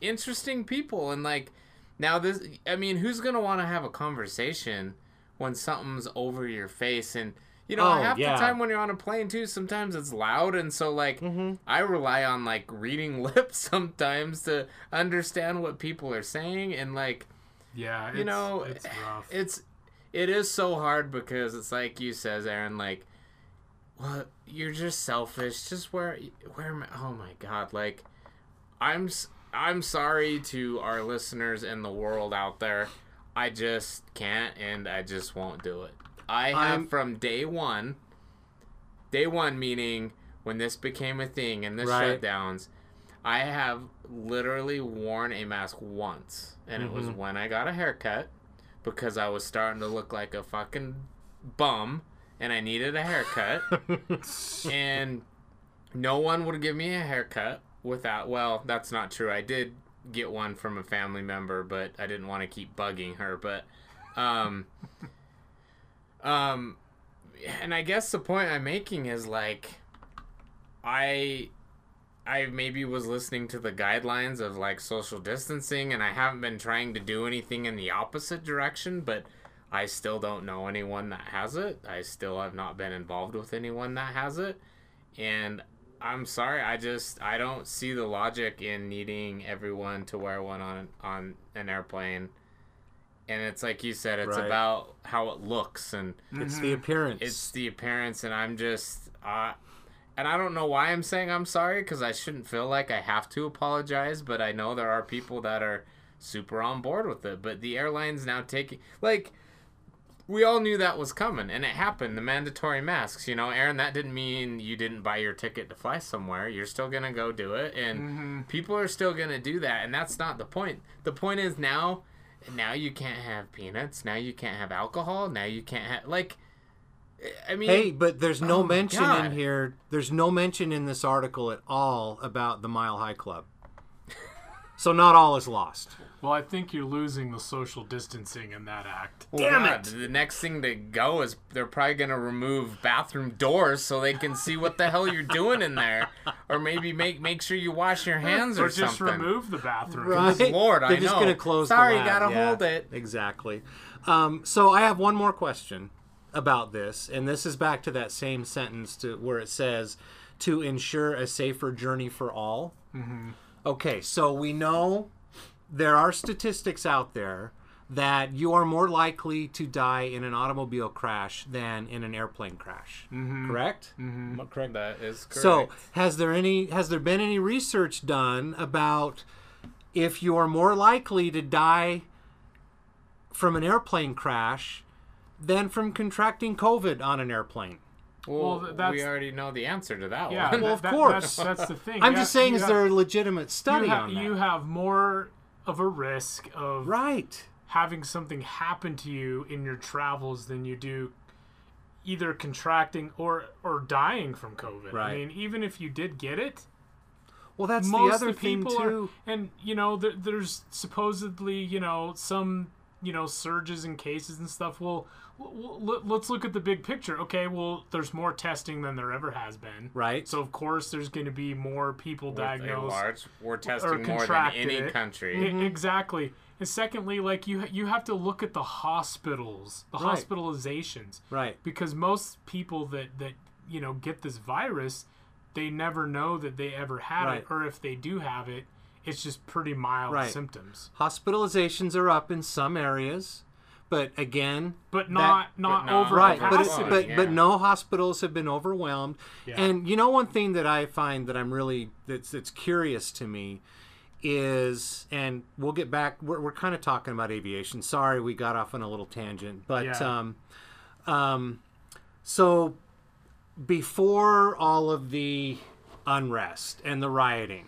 interesting people and like now this. I mean, who's gonna want to have a conversation when something's over your face and you know, Oh, half yeah. the time when you're on a plane too, sometimes it's loud, and so like Mm-hmm. I rely on like reading [laughs] lips sometimes to understand what people are saying, and like yeah it's, you know, it's rough it's it is so hard because it's like you says, Aaron, like, well, you're just selfish. Just where wear. ma- Oh my god, like, I'm I'm sorry to our listeners in the world out there. I just can't, and I just won't do it. I have I'm- from day one. Day one meaning when this became a thing and the Right. shutdowns. I have literally worn a mask once, and it was mm-hmm. when I got a haircut. because I was starting to look like a fucking bum and I needed a haircut. [laughs] and no one would give me a haircut without well, that's not true. I did get one from a family member, but I didn't want to keep bugging her, but um [laughs] um and I guess the point I'm making is like I I maybe was listening to the guidelines of like social distancing and I haven't been trying to do anything in the opposite direction, but I still don't know anyone that has it. I still have not been involved with anyone that has it. And I'm sorry, I just I don't see the logic in needing everyone to wear one on on an airplane. And it's like you said, it's Right. about how it looks and It's the appearance. it's the appearance and i'm just uh and i don't know why i'm saying i'm sorry because i shouldn't feel like i have to apologize but i know there are people that are super on board with it but the airlines now taking like we all knew that was coming and it happened the mandatory masks you know aaron that didn't mean you didn't buy your ticket to fly somewhere you're still gonna go do it and mm-hmm. people are still gonna do that and that's not the point the point is now now you can't have peanuts now you can't have alcohol now you can't have like i mean Hey, but there's no Oh mention God. in here. There's no mention in this article at all about the Mile High Club. [laughs] so not all is lost. Well, I think you're losing the social distancing in that act. Well, Damn God, it. The next thing to go is they're probably gonna remove bathroom doors so they can see what the hell you're doing in there, or maybe make make sure you wash your hands or, something. Or just something. remove the bathroom. Right. Lord, I They're just know. gonna close. the Sorry, lab. gotta Yeah, hold it. Exactly. Um, so I have one more question about this, and this is back to that same sentence to where it says to ensure a safer journey for all. Mm-hmm. Okay, so we know there are statistics out there that you are more likely to die in an automobile crash than in an airplane crash. Correct? Mm-hmm. Correct. That is correct. So, has there any has there been any research done about if you are more likely to die from an airplane crash than from contracting COVID on an airplane? well, well, that's- we already know the answer to that Yeah, one. Well, of that- course. That's, that's the thing. I'm You just have- saying, is have- there a legitimate study you, ha- on that? you have more of a risk of right. having something happen to you in your travels than you do either contracting or or dying from COVID. Right. I mean, even if you did get it, Well, that's most the other thing people too. are, and you know, there, there's supposedly you know some you know surges in cases and stuff. Well, let's look at the big picture. Okay, well, there's more testing than there ever has been. Right. So of course, there's going to be more people With diagnosed large, we're testing more than any it. country. E- mm-hmm. exactly. And secondly, like you, you have to look at the hospitals, the Right. hospitalizations, Right. because most people that that you know get this virus, they never know that they ever had Right. it, or if they do have it, it's just pretty mild Right. symptoms, Hospitalizations are up in some areas, but again, but not not not over right but it's, but Yeah. but no hospitals have been overwhelmed Yeah. and you know one thing that i find that i'm really that's that's curious to me is and we'll get back we're, we're kind of talking about aviation sorry we got off on a little tangent but Yeah. um um so before all of the unrest and the rioting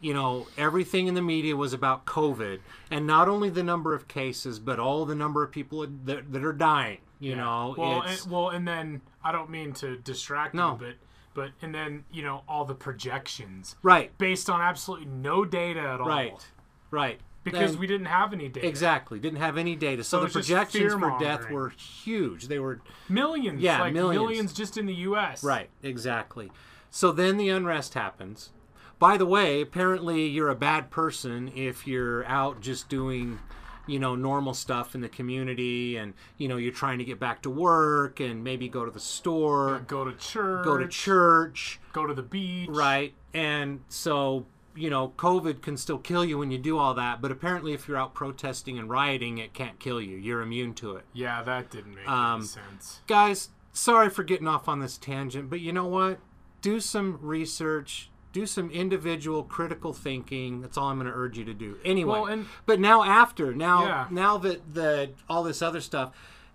you know, everything in the media was about COVID, and not only the number of cases, but all the number of people that, that are dying. You know, well, and, well, and then I don't mean to distract No. you, but but and then you know all the projections right, based on absolutely no data at all, right, right. Because we didn't have any data. exactly didn't have any data, so, So the projections for death were huge. They were Millions. Yeah, like millions. millions. just in the U.S. Right, exactly. So then the unrest happens. By the way, apparently you're a bad person if you're out just doing, you know, normal stuff in the community and, you know, you're trying to get back to work and maybe go to the store, Go to church. go to church, Go to the beach. right? And so, you know, COVID can still kill you when you do all that, but apparently if you're out protesting and rioting, it can't kill you. You're immune to it. Yeah, that didn't make Um, any sense. guys sorry for getting off on this tangent but you know what do some research do some individual critical thinking that's all i'm going to urge you to do anyway Well, and- but now after now Yeah. now that the all this other stuff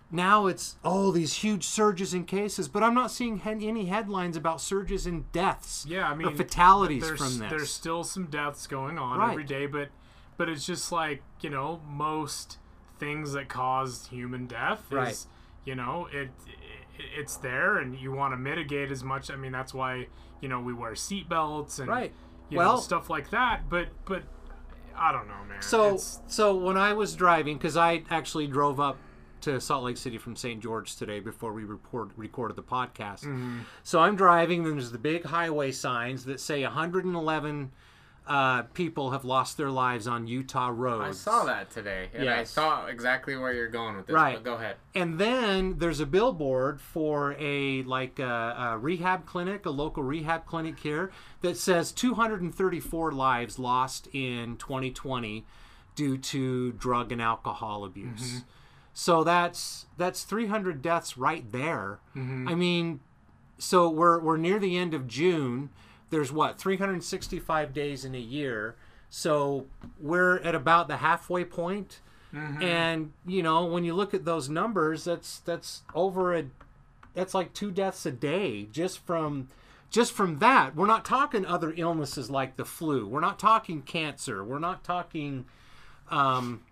now it's oh these huge surges in cases but i'm not seeing he- any headlines about surges in deaths Yeah, I mean, or fatalities from this There's still some deaths going on Right. every day, but but it's just like you know most things that cause human death is Right. you know it it's there and you want to mitigate as much i mean that's why you know we wear seat belts and Right. you Well- know, stuff like that but but i don't know man So It's- so when I was driving, because I actually drove up to Salt Lake City from St. George today before we report, recorded the podcast. Mm-hmm. So I'm driving, and there's the big highway signs that say 111 uh, people have lost their lives on Utah roads. I saw that today, and I saw exactly where you're going with this. Right. But go ahead. And then there's a billboard for a like a, a rehab clinic, a local rehab clinic here that says 234 lives lost in 2020 due to drug and alcohol abuse. So that's that's 300 deaths right there. I mean, so we're we're near the end of June. There's what 365 days in a year. So we're at about the halfway point. And you know, when you look at those numbers, that's that's over a that's like two deaths a day just from just from that. We're not talking other illnesses like the flu. We're not talking cancer. We're not talking um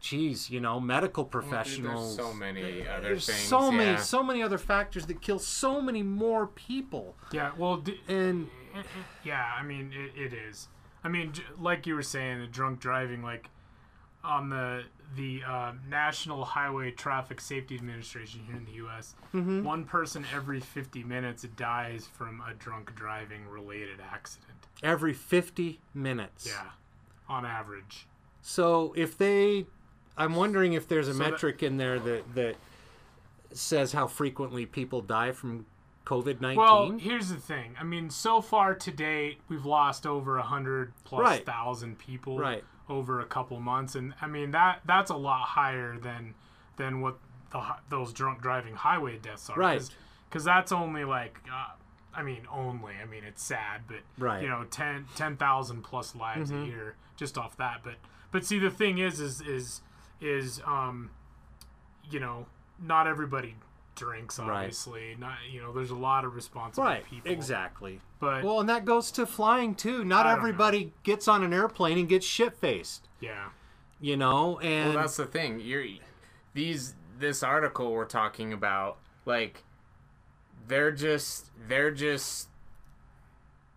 geez, you know, medical professionals. there's so many other There's things. so many so many other factors that kill so many more people. yeah well d- And yeah, I mean it, it is. I mean, like you were saying, the drunk driving, like on the the uh, National Highway Traffic Safety Administration here in the U.S., Mm-hmm. one person every 50 minutes dies from a drunk driving related accident. every 50 minutes. Yeah, on average. So if they, I'm wondering if there's a that- metric in there that that says how frequently people die from COVID nineteen. Well, here's the thing. I mean, so far to date, we've lost over a hundred plus Right. thousand people Right. over a couple months, and I mean that that's a lot higher than than what the, those drunk driving highway deaths are. Right. Because that's only like, uh, I mean, only. I mean, it's sad, but Right. Mm-hmm. you know, 10 10,000 plus lives a year just off that. But but see, the thing is, is is is um, you know, not everybody drinks obviously not you know there's a lot of responsible right, people exactly. but Well, and that goes to flying too. Not I don't everybody gets on an airplane and gets shit faced. yeah You know, and Well, that's the thing. You're these this article we're talking about, like they're just they're just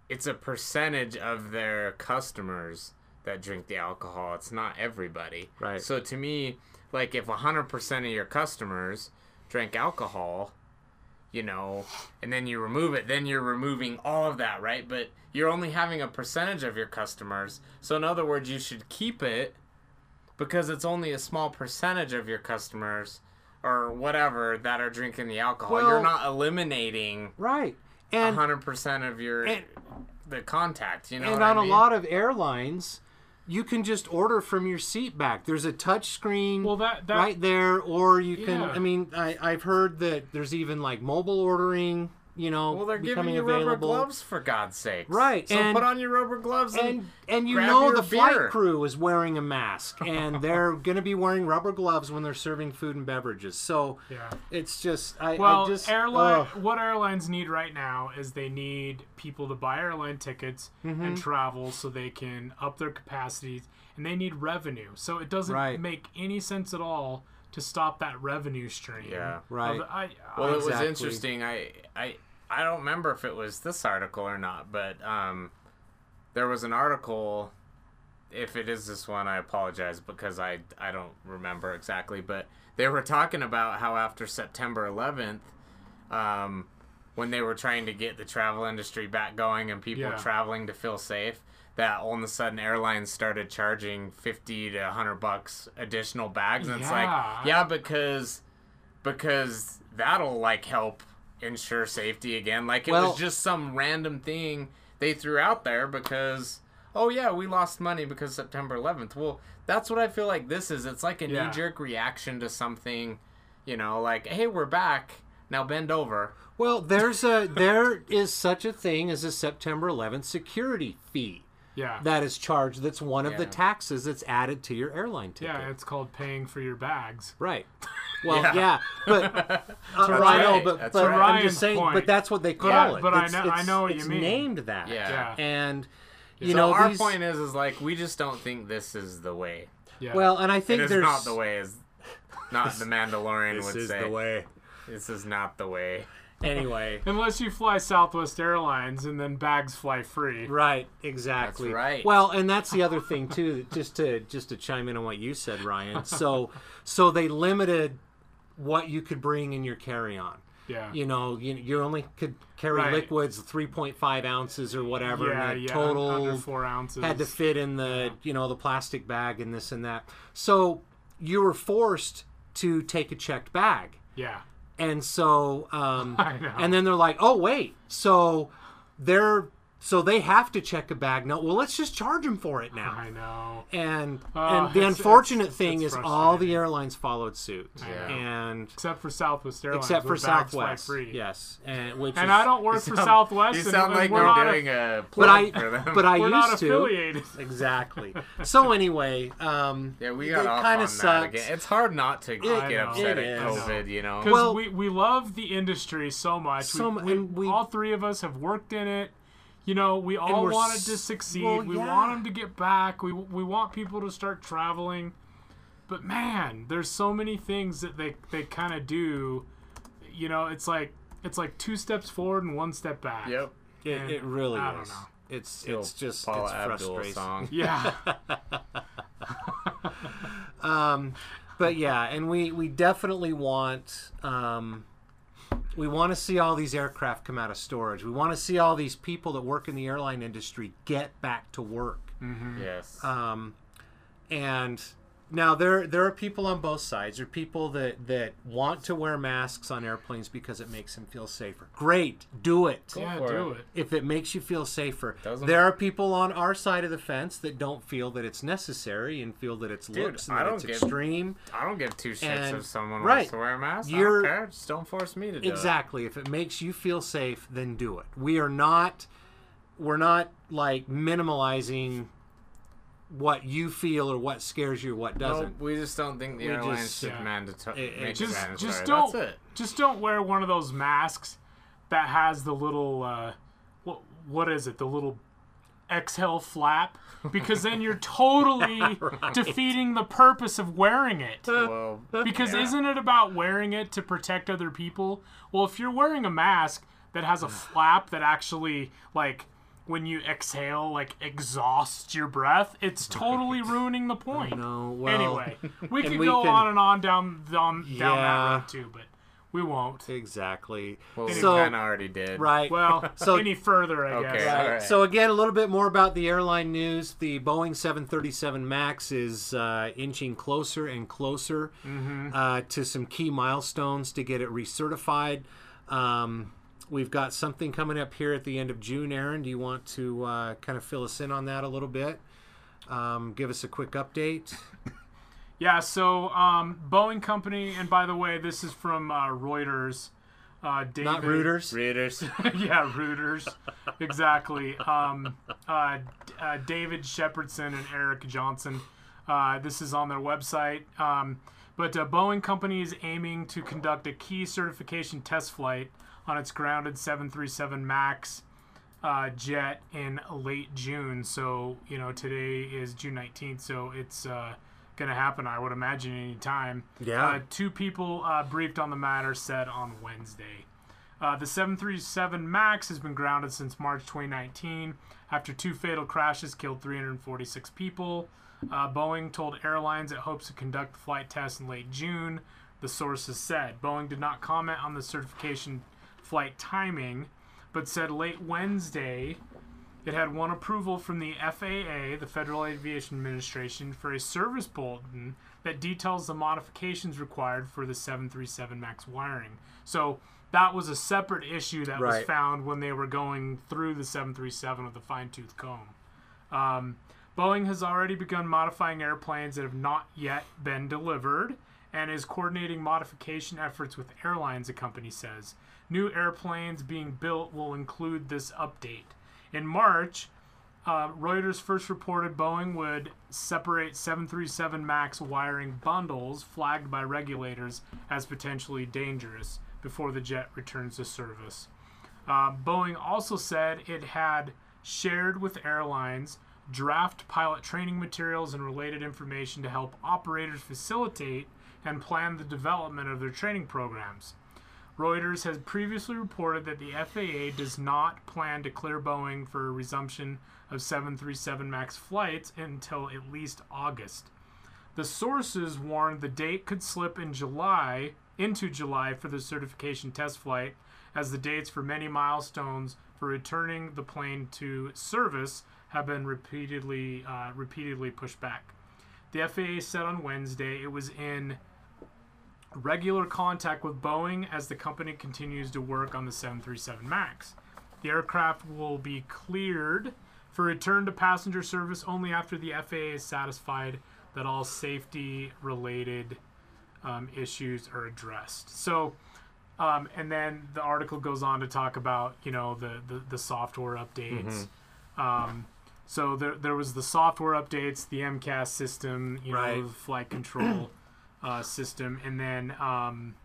it's a percentage of their customers that drink the alcohol. It's not everybody. Right. So to me, like if 100% of your customers drank alcohol, you know, and then you remove it, then you're removing all of that, right? But you're only having a percentage of your customers. So in other words, you should keep it because it's only a small percentage of your customers or whatever that are drinking the alcohol. Well- You're not eliminating right, and 100% of your and- the contact, you know. and on I mean? a lot of airlines, you can just order from your seat back. There's a touch screen Well, that- that- right there, or you can. Yeah. I mean, I, I've heard that there's even like mobile ordering. You know, Well, they're giving you available. rubber gloves for God's sake. Right, So and- put on your rubber gloves and, and and you know the flight crew is wearing a mask [laughs] and they're going to be wearing rubber gloves when they're serving food and beverages so Yeah. it's just i, Well, I just airline. ugh. What airlines need right now is they need people to buy airline tickets Mm-hmm. and travel so they can up their capacities, and they need revenue. So it doesn't Right. make any sense at all to stop that revenue stream. Yeah. Right. Of the- I, Well, it was interesting. I, I I don't remember if it was this article or not, but um, there was an article. If it is this one, I apologize because I I don't remember exactly. But they were talking about how after September 11th, um, when they were trying to get the travel industry back going and people Yeah. traveling to feel safe, that all of a sudden airlines started charging 50 to 100 bucks additional bags, and it's like, Yeah. yeah, because because that'll like help ensure safety again. Like it Well- was just some random thing they threw out there because oh yeah, we lost money because September 11th. Well, that's what I feel like this is. It's like a Yeah. knee jerk reaction to something, you know, like hey, we're back. Now bend over. well there's a there is such a thing as a september 11th security fee yeah. that is charged that's one of the taxes that's added to your airline ticket yeah, it's called paying for your bags. right well yeah, Yeah. but [laughs] uh, I know, right. but, That's but right. i'm just saying point. but that's what they call Yeah, it but I It's- know- I know what you it's mean. named that Yeah. Yeah. and you so know our these, point is is like we just don't think this is the way. Yeah. well and i It think is there's not the way Is Not the [laughs] Mandalorian This would is say. the way. This is not the way. [laughs] Anyway, Unless you fly Southwest Airlines and then bags fly free. right, exactly. That's right. Well, and that's the other thing too. Just to just to chime in on what you said, Ryan. [laughs] So, so they limited what you could bring in your carry-on. Yeah. You know, you, you only could carry Right. liquids 3.5 ounces or whatever. yeah, and the yeah. total under four ounces. had to fit in the you know the plastic bag and this and that. So you were forced to take a checked bag, Yeah. And so um, [laughs] I know. and then they're like, oh wait, so they're so they have to check a bag now. Well, let's just charge them for it now. I know. And Oh, and the it's- unfortunate it's- thing it's is all the airlines followed suit, Yeah. and Except for Southwest Airlines. except for where bags fly Southwest, Free. yes, and which And is, I don't work [laughs] for sound- Southwest. You sound like we're you're not doing a but plug I for them. [laughs] but I we're used not to affiliated. [laughs] exactly. So anyway, um, yeah, we got off kinda on that sucks. again. It's hard not to I get upset at is. COVID, you know. Because Well- we, we love the industry so much. So we, mu- we, and we- all three of us have worked in it. You know, we all wanted to succeed. well, we yeah. want them to get back. We we want people to start traveling. But man, there's so many things that they they kind of do. You know, it's like it's like two steps forward and one step back. Yep. it, And it really I don't is. know. It's Little it's just Paula it's Abdul frustrating. song. Yeah. [laughs] [laughs] Um, but yeah, and we we definitely want um, we want to see all these aircraft come out of storage. We want to see all these people that work in the airline industry get back to work. Yes. Um, and now there there are people on both sides. There are people that that want to wear masks on airplanes because it makes them feel safer. Great, do it. yeah, do it. it. if it makes you feel safer. Doesn't- There are people on our side of the fence that don't feel that it's necessary and feel that it's Dude, looks and I that don't it's get- extreme. I don't give two shits and- if someone right. wants to wear a mask. I You're- don't care. Just don't force me to do it. Exactly. If it makes you feel safe, then do it. We are not we're not like minimalizing what you feel or what scares you or what doesn't. we just don't think the We airlines just- should yeah. mandatory. It- it make it just mandatory. just don't That's it. just don't wear one of those masks that has the little uh what what is it the little exhale flap because then you're [laughs] totally defeating the purpose of wearing it Well, because yeah. isn't it about wearing it to protect other people well if you're wearing a mask that has a [sighs] flap that actually like when you exhale like exhaust your breath it's totally ruining the point No, well, anyway we and could we go can- on and on down down, down Yeah. that road too but we won't exactly. well, we so kind of already did. right. well [laughs] So- any further i Okay. guess All right. So again, a little bit more about the airline news. The Boeing 737 Max is uh, inching closer and closer uh, to some key milestones to get it recertified. Um, we've got something coming up here at the end of June. Aaron, do you want to uh, kind of fill us in on that a little bit? Um, give us a quick update. [laughs] Yeah, so um, Boeing Company, and by the way, this is from uh, Reuters. Uh, David, Not Reuters. Readers. [laughs] yeah, Reuters. exactly. Um, uh, uh, David Shepardson and Eric Johnson. Uh, this is on their website. Um, but uh, Boeing Company is aiming to conduct a key certification test flight on its grounded 737 MAX uh, jet in late June. So, you know, today is June 19th, so it's uh, going to happen, I would imagine, any time. Yeah. Uh, two people uh, briefed on the matter said on Wednesday. Uh, the 737 MAX has been grounded since March 2019 after two fatal crashes killed 346 people. Uh, Boeing told airlines it hopes to conduct the flight test in late June, the sources said. Boeing did not comment on the certification flight timing, but said late Wednesday it had won approval from the FAA, the Federal Aviation Administration, for a service bulletin that details the modifications required for the 737 MAX wiring. So that was a separate issue that was found when they were going through the 737 with a fine tooth comb. Um, Boeing has already begun modifying airplanes that have not yet been delivered and is coordinating modification efforts with airlines, the company says. New airplanes being built will include this update. In March, uh, Reuters first reported Boeing would separate 737 MAX wiring bundles flagged by regulators as potentially dangerous before the jet returns to service. Uh, Boeing also said it had shared with airlines draft pilot training materials and related information to help operators facilitate and plan the development of their training programs. Reuters has previously reported that the FAA does not plan to clear Boeing for a resumption of 737 MAX flights until at least August. The sources warned the date could slip in July into July for the certification test flight, as the dates for many milestones for returning the plane to service have been repeatedly uh, repeatedly pushed back. The FAA said on Wednesday it was in regular contact with Boeing as the company continues to work on the 737 MAX. The aircraft will be cleared for return to passenger service only after the FAA is satisfied that all safety related um, issues are addressed. So, um, and then the article goes on to talk about you know the the, the software updates. Um, so there there was the software updates, the MCAS system, you Right. know, the flight control uh, system, and then um,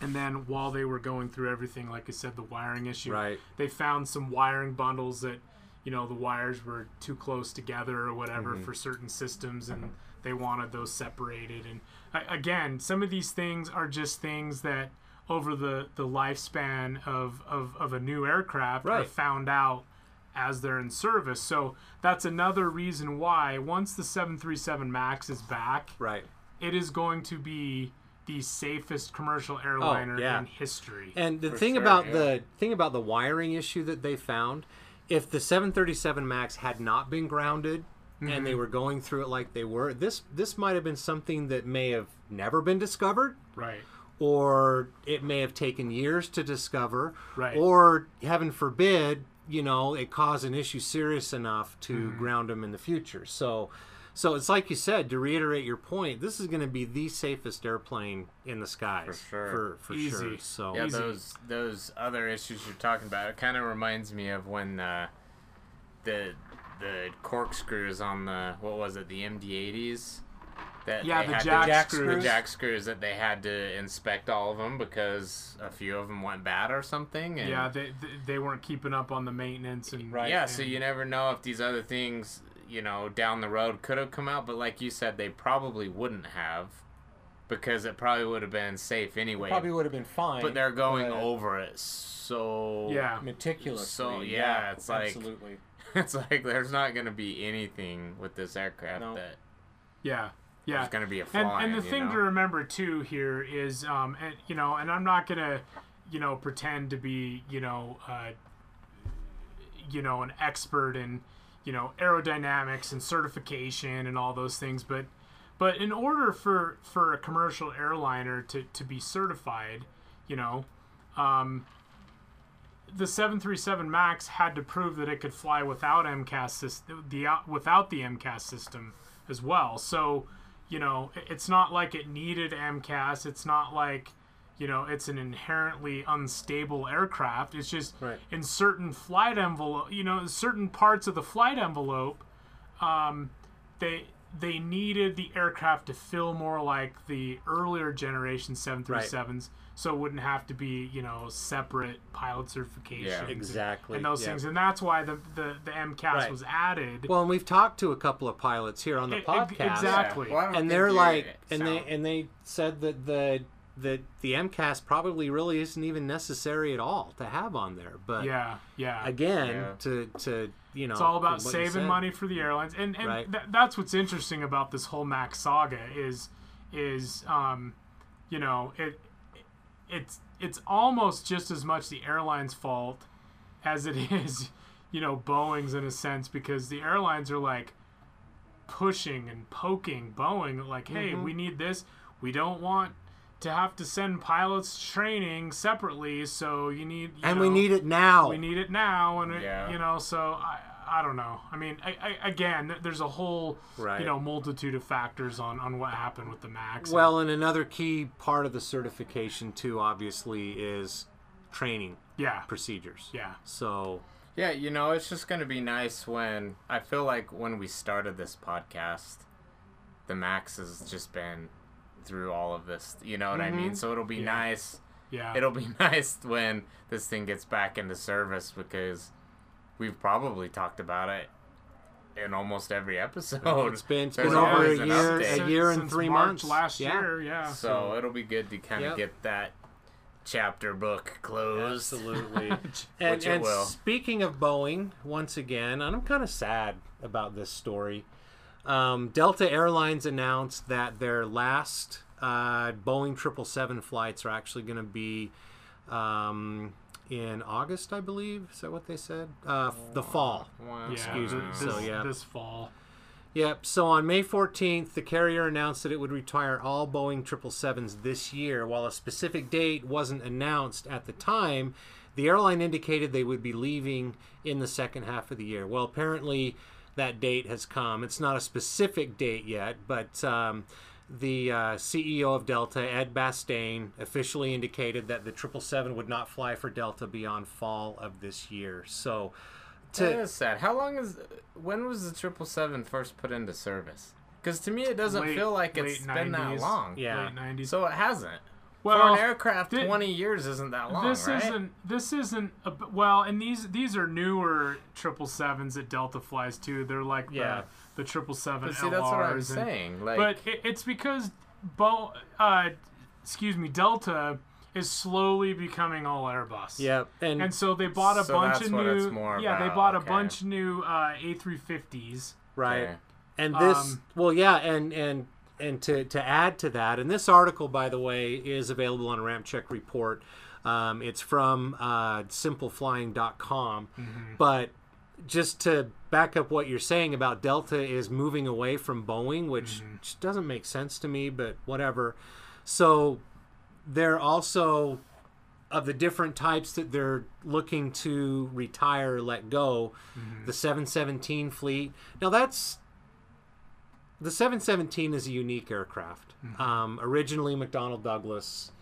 and then while they were going through everything, like I said, the wiring issue, Right. they found some wiring bundles that you know the wires were too close together or whatever Mm-hmm. for certain systems and they wanted those separated and again some of these things are just things that over the the lifespan of of, of a new aircraft are found out as they're in service so that's another reason why once the 737 max is back Right. It is going to be the safest commercial airliner Oh, yeah. in history And the For thing sure, about yeah. the thing about the wiring issue that they found, if the 737 Max had not been grounded and Mm-hmm. they were going through it like they were, this this might have been something that may have never been discovered right or it may have taken years to discover Right. or heaven forbid, you know, it caused an issue serious enough to Mm-hmm. ground them in the future. So so it's like you said, to reiterate your point, this is going to be the safest airplane in the skies For sure. for, for Easy. sure. So Yeah, Easy. those those other issues you're talking about. It kind of reminds me of when uh, the the corkscrews on the what was it the MD-80s that Yeah, they the had jack to, jack screws. the jack screws that they had to inspect all of them because a few of them went bad or something. And Yeah, they, they they weren't keeping up on the maintenance and right. yeah, so you never know if these other things, you know, down the road could have come out, but like you said, they probably wouldn't have because it probably would have been safe anyway. probably would have been fine. but they're going but over it so yeah meticulously. So, yeah, it's like- absolutely. [laughs] it's like there's not going to be anything with this aircraft No. that yeah yeah It's going to be a flaw and, and the thing know? to remember too here is um and you know and i'm not gonna you know pretend to be you know uh you know an expert in you know aerodynamics and certification and all those things but but in order for for a commercial airliner to to be certified you know um the 737 Max had to prove that it could fly without MCAS the without the MCAS system as well. So, you know, it's not like it needed MCAS. It's not like, you know, it's an inherently unstable aircraft. It's just Right. in certain flight envelope, you know, certain parts of the flight envelope, um, they they needed the aircraft to feel more like the earlier generation 737s so it wouldn't have to be you know separate pilot certification Yeah. Exactly, and those yeah. things and that's why the the, the MCAS Right. was added Well, and we've talked to a couple of pilots here on the e- podcast. exactly. Well, and they're like it and they and they said that the that the MCAS probably really isn't even necessary at all to have on there. But yeah yeah again, Yeah. to to you know, it's all about from what you saving money for the airlines and and Right. tha- that's what's interesting about this whole max saga is is um you know it it's it's almost just as much the airline's fault as it [laughs] is you know boeing's in a sense because the airlines are like pushing and poking boeing like hey Mm-hmm. we need this we don't want to have to send pilots training separately so you need you And we need it now. we need it now and it, you know so i i don't know i mean I, I, again there's a whole Right. you know multitude of factors on on what happened with the max well, and another key part of the certification too, obviously, is training yeah procedures. yeah So Yeah, you know, it's just going to be nice when I feel like when we started this podcast, the Max has just been through all of this. You know what I mean? So it'll be Mm-hmm. Yeah. nice. yeah It'll be [laughs] nice when this thing gets back into service because we've probably talked about it in almost every episode. It's been, it's There's been over a year, a year and Since three March months last Yeah. year. Yeah. So it'll be good to kind of Yep. get that chapter book closed. Absolutely. [laughs] and and speaking of Boeing, once again, and I'm kind of sad about this story. Um, Delta Airlines announced that their last uh, Boeing 777 flights are actually going to be um, in August, I believe. Is that what they said? Uh, the fall. Wow. yeah, excuse me. This, So, yeah. this fall. Yep. So on May 14th, the carrier announced that it would retire all Boeing 777s this year. While a specific date wasn't announced at the time, the airline indicated they would be leaving in the second half of the year. Well, apparently that date has come. It's not a specific date yet, but um, the uh, CEO of Delta, Ed Bastian, officially indicated that the 777 would not fly for Delta beyond fall of this year. So. That To, is sad. How long is? When was the triple seven first put into service? Because to me, it doesn't Late- feel like it's been that long. Yeah. Late 90s. So it hasn't. For well, an aircraft, thi- twenty years isn't that long, this right? isn't this isn't a, b- well and these these are newer triple sevens that delta flies too they're like Yeah. the the triple seven But see, that's what I'm and- saying. Like, but it, it's because Bo, uh, excuse me delta is slowly becoming all airbus yep. And, and so they bought a So bunch that's of what it's new more yeah they about, bought a bunch of new uh, a350s right. Okay. And this, Um, well, yeah, and and and to to add to that, and this article, by the way, is available on a Ramp Check report. Um, it's from uh, simpleflying.com. But just to back up what you're saying about Delta is moving away from Boeing, which just doesn't make sense to me, but whatever. So they're also of the different types that they're looking to retire or let go, the 717 fleet. Now that's the 717 is a unique aircraft. Um, originally McDonnell Douglas,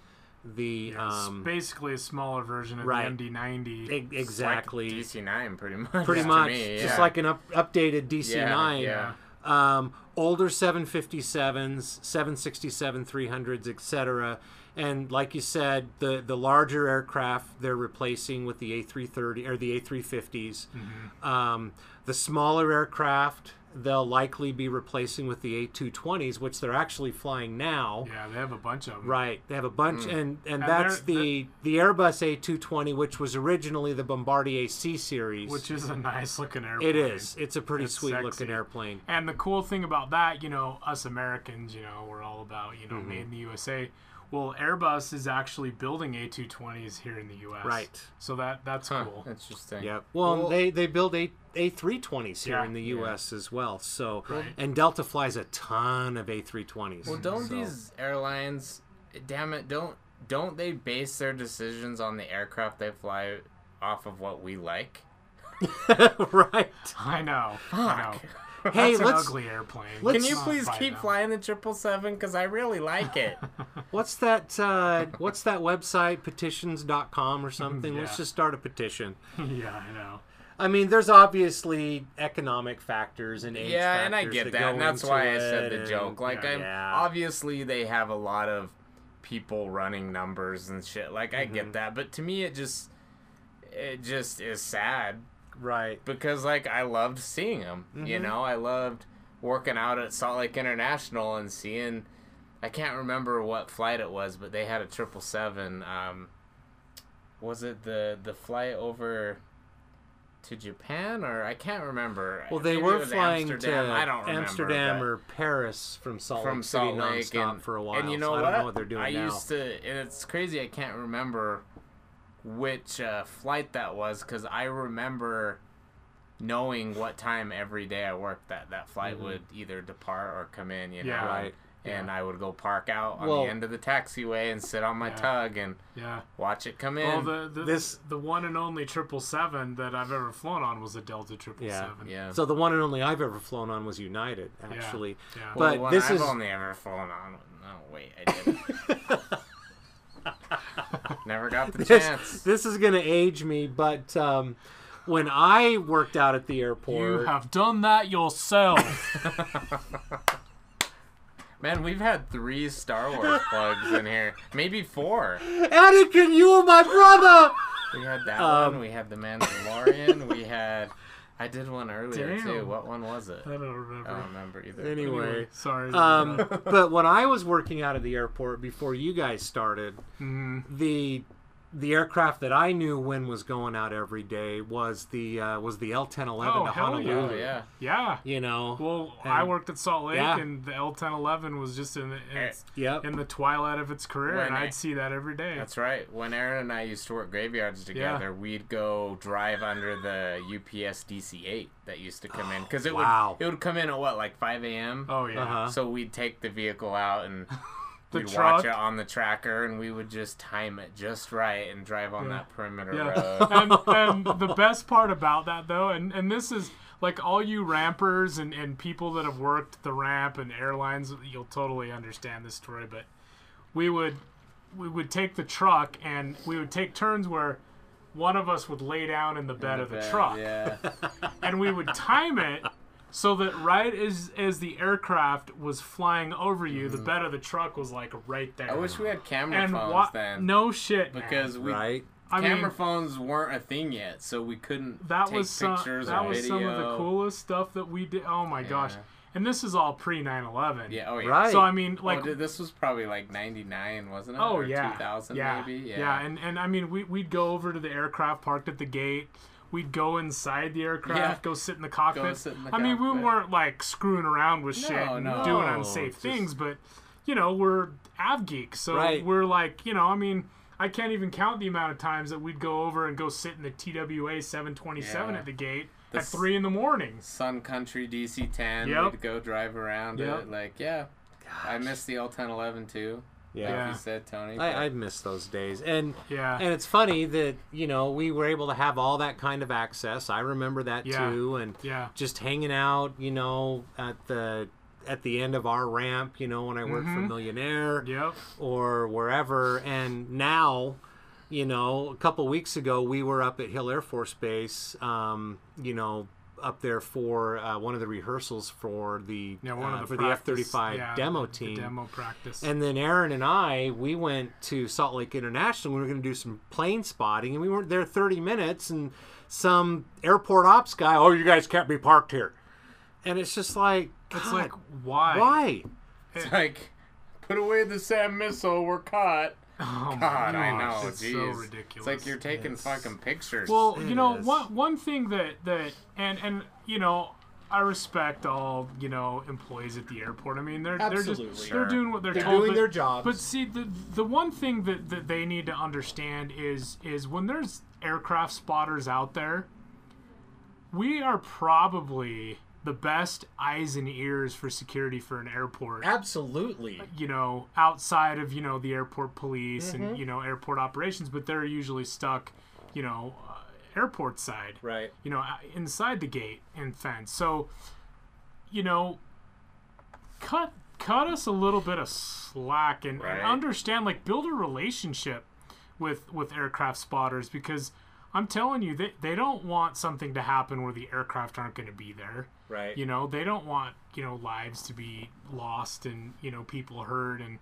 the it's um, basically a smaller version of right. the md90 e- exactly DC nine, pretty much. pretty to much me, just yeah. like an up, updated DC9. Yeah, Um, older 757s, 767 300s, etc. And like you said, the the larger aircraft they're replacing with the A330 or the A350s. Mm-hmm. Um, the smaller aircraft they'll likely be replacing with the A220s, which they're actually flying now. yeah they have a bunch of them Right, they have a bunch, Mm. and and, And that's the the Airbus A220, which was originally the Bombardier C series. which is a nice looking airplane it is. It's a pretty It's sweet sexy. looking airplane. And the cool thing about that, you know, us Americans, you know, we're all about, you know, Mm-hmm. made in the USA. Well, Airbus is actually building A220s here in the US. Right. So that that's Huh, cool. Interesting. Yep. Well, Well- they they build a A320s here Yeah. in the U.S. as well. So, Right. and Delta flies a ton of A320s. Well, don't so- these airlines? Damn it! Don't don't they base their decisions on the aircraft they fly off of what we like? [laughs] right? I know. I know. [laughs] Hey, That's let's ugly airplane. Can you please keep now. flying the triple seven? Because I really like it. [laughs] what's that? Uh, what's that website? Petitions.com or something. Let's just start a petition. [laughs] yeah, I know. I mean, there's obviously economic factors and age yeah, and I get that, go and that's why I said the joke. Like, yeah, I'm yeah. obviously they have a lot of people running numbers and shit. Like, I Mm-hmm. get that, but to me, it just it just is sad right? because like I loved seeing them. Mm-hmm. You know, I loved working out at Salt Lake International and seeing. I can't remember what flight it was, but they had a triple seven. Um, was it the the flight over to Japan or I can't remember. Well, they Maybe were flying Amsterdam. to I don't remember, Amsterdam or Paris from Salt from Lake City Salt Lake nonstop and, for a while. and you so know I what? don't know what they're doing I now. used to, and it's crazy. I can't remember which uh, flight that was because I remember knowing what time every day I worked that that flight Mm-hmm. would either depart or come in. You know, Yeah. Right. And I would go park out on Well- the end of the taxiway and sit on my Yeah. tug and Yeah. watch it come Well, in. the the, This- the one and only triple seven that I've ever flown on was a Delta triple Yeah. yeah. So the one and only I've ever flown on was United, actually. Yeah. well, but the one this I've is- only ever flown on. No, wait, I didn't. [laughs] Never got the This, chance. this is going to age me, but um, when I worked out at the airport, you have done that yourself. [laughs] Man, we've had three Star Wars [laughs] plugs in here. Maybe four. Anakin, you are my brother. We had that Um, one. We had the Mandalorian. we had I did one earlier too. What one was it? I don't remember. I don't remember either. Anyway, sorry. um, [laughs] but when I was working out of the airport before you guys started, Mhm. the the aircraft that I knew when was going out every day was the uh, was the L ten eleven Oh, to yeah. Honolulu. Oh yeah. yeah. You know. Well, And- I worked at Salt Lake, Yeah. and the L1011 was just in, in, its, Yep. in the twilight of its career, When and I- I'd see that every day. That's right. When Aaron and I used to work graveyards together, we'd go drive under the UPS DC-8 that used to come in [gasps] because it Wow. would it would come in at what like 5 a.m. oh yeah. Uh-huh. So we'd take the vehicle out and [laughs] The we'd truck. watch it on the tracker, and we would just time it just right and drive on that perimeter Yeah. road. [laughs] and, and the best part about that though, and, and this is like all you rampers and, and people that have worked the ramp and airlines, you'll totally understand this story, but we would we would take the truck and we would take turns where one of us would lay down in the bed of the Bad, truck Yeah. [laughs] and we would time it so that right as as the aircraft was flying over you, the bed of the truck was like right there. Mm-hmm. I wish we had camera and phones wa- then. no shit, man. because we right. I camera mean, phones weren't a thing yet, so we couldn't that take was some, pictures that or was video. some of the coolest stuff that we did. Oh my gosh! And this is all pre 9/11. Yeah. Oh yeah. Right. So I mean, Like, like, this was probably like '99, wasn't it? oh Or yeah, 2000 yeah, maybe. yeah, And and I mean, we we'd go over to the aircraft parked at the gate. We'd go inside the aircraft, Yeah. go sit in the cockpit. sit in the I mean, we weren't like screwing around with shit and no. doing unsafe just- things, but you know, we're av geeks, so Right. we're like, you know, I mean. I can't even count the amount of times that we'd go over and go sit in the TWA 727 Yeah. at the gate The at three in the morning. Sun Country DC-10. Yep. We'd go drive around Yep. it. Like, yeah. I miss the L1011 too. Yeah. Like you said, Tony. but- I, I miss those days, and Yeah. and it's funny that you know we were able to have all that kind of access. I remember that Yeah. too, and Yeah. just hanging out, you know, at the at the end of our ramp, you know, when I worked Mm-hmm. for Million Air Yep. or wherever. And now, you know, a couple weeks ago, we were up at Hill Air Force Base, um, you know, up there for uh, one of the rehearsals for the Yeah, one uh, of the for practice- the F thirty five yeah, demo the team. demo practice. And then Aaron and I, we went to Salt Lake International. We were going to do some plane spotting, and we weren't there 30 minutes. And some airport ops guy, oh, you guys can't be parked here. And it's just like, it's God, like why? why? It's like, put away the SAM missile. We're caught. [laughs] Oh my God, I know. It's Jeez. so It's ridiculous. like you're taking fucking pictures. well, you It know, is. one one thing that that and and you know. I respect all you know employees at the airport. I mean, they're they're just Sure. they're doing what they're, They're told. doing but- their jobs. But see, the the one thing that, that they need to understand is is when there's aircraft spotters out there, we are probably the best eyes and ears for security for an airport. Absolutely. you know, outside of you know the airport police and you know airport operations, but they're usually stuck, you know, uh, airport side, Right. you know, uh, inside the gate and fence. So, you know, cut cut us a little bit of slack and, and understand, like, build a relationship with with aircraft spotters because. I'm telling you, they, they don't want something to happen where the aircraft aren't going to be there. Right. You know, they don't want, you know, lives to be lost and, you know, people hurt and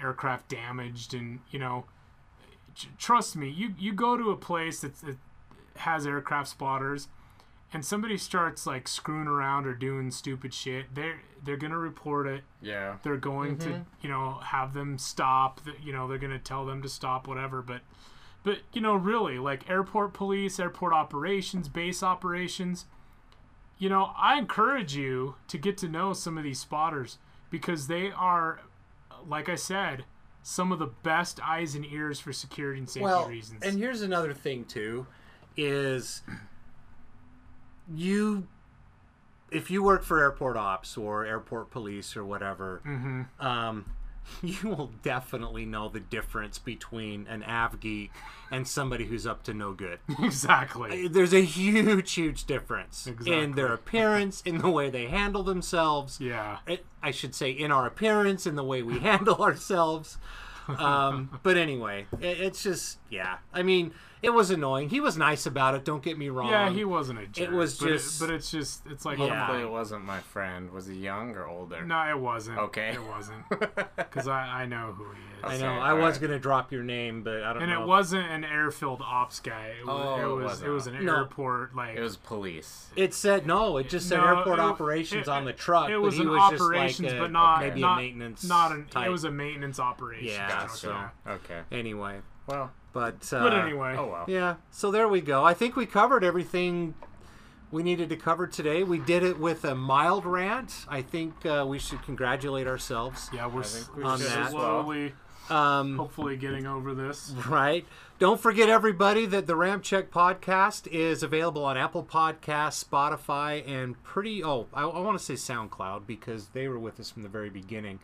aircraft damaged and, you know, tr- trust me, you you go to a place that's, that has aircraft spotters and somebody starts like screwing around or doing stupid shit, they're they're going to report it. yeah. They're going to, mm-hmm. you know, have them stop, you know, they're going to tell them to stop whatever, but but you know, really, like airport police, airport operations, base operations, you know, I encourage you to get to know some of these spotters because they are, like I said, some of the best eyes and ears for security and safety well, reasons. and here's another thing too, is you, if you work for airport ops or airport police or whatever, Mm-hmm. um, [laughs] you will definitely know the difference between an av geek and somebody who's up to no good. [laughs] exactly. There's a huge, huge difference in their [laughs] appearance, in the way they handle themselves. Yeah. I should say in our appearance in the way we handle ourselves. Um, but anyway, it's just yeah. I mean, it was annoying. He was nice about it. Don't get me wrong. Yeah, he wasn't a jerk. It was but just- but it's just, it's like, Yeah. Hopefully, it wasn't my friend. Was he young or older? no, it wasn't. Okay. It wasn't. [laughs] Because I, I know who he is. I Okay, know. I was alright. gonna drop your name, but I don't know. And know. it wasn't an airfield ops guy. It was, Oh, it it was, wasn't. it was an No. airport, like, It was police. It said no. It just said No, airport it- operations it- on the truck. It but was he an was just operations, like a- but not maybe not a maintenance. Not an. type. It was a maintenance operation. Yeah, Gotcha. so- Okay. Anyway, Well. But uh, But anyway, Oh well. Yeah. So there we go. I think we covered everything we needed to cover today. We did it with a mild rant. I think uh, we should congratulate ourselves. yeah, we're, I we On we're should that. well. slowly, Um, hopefully, getting over this. Right. Don't forget, everybody, that the Ramp Check podcast is available on Apple Podcasts, Spotify, and pretty. Oh, I, I want to say SoundCloud because they were with us from the very beginning.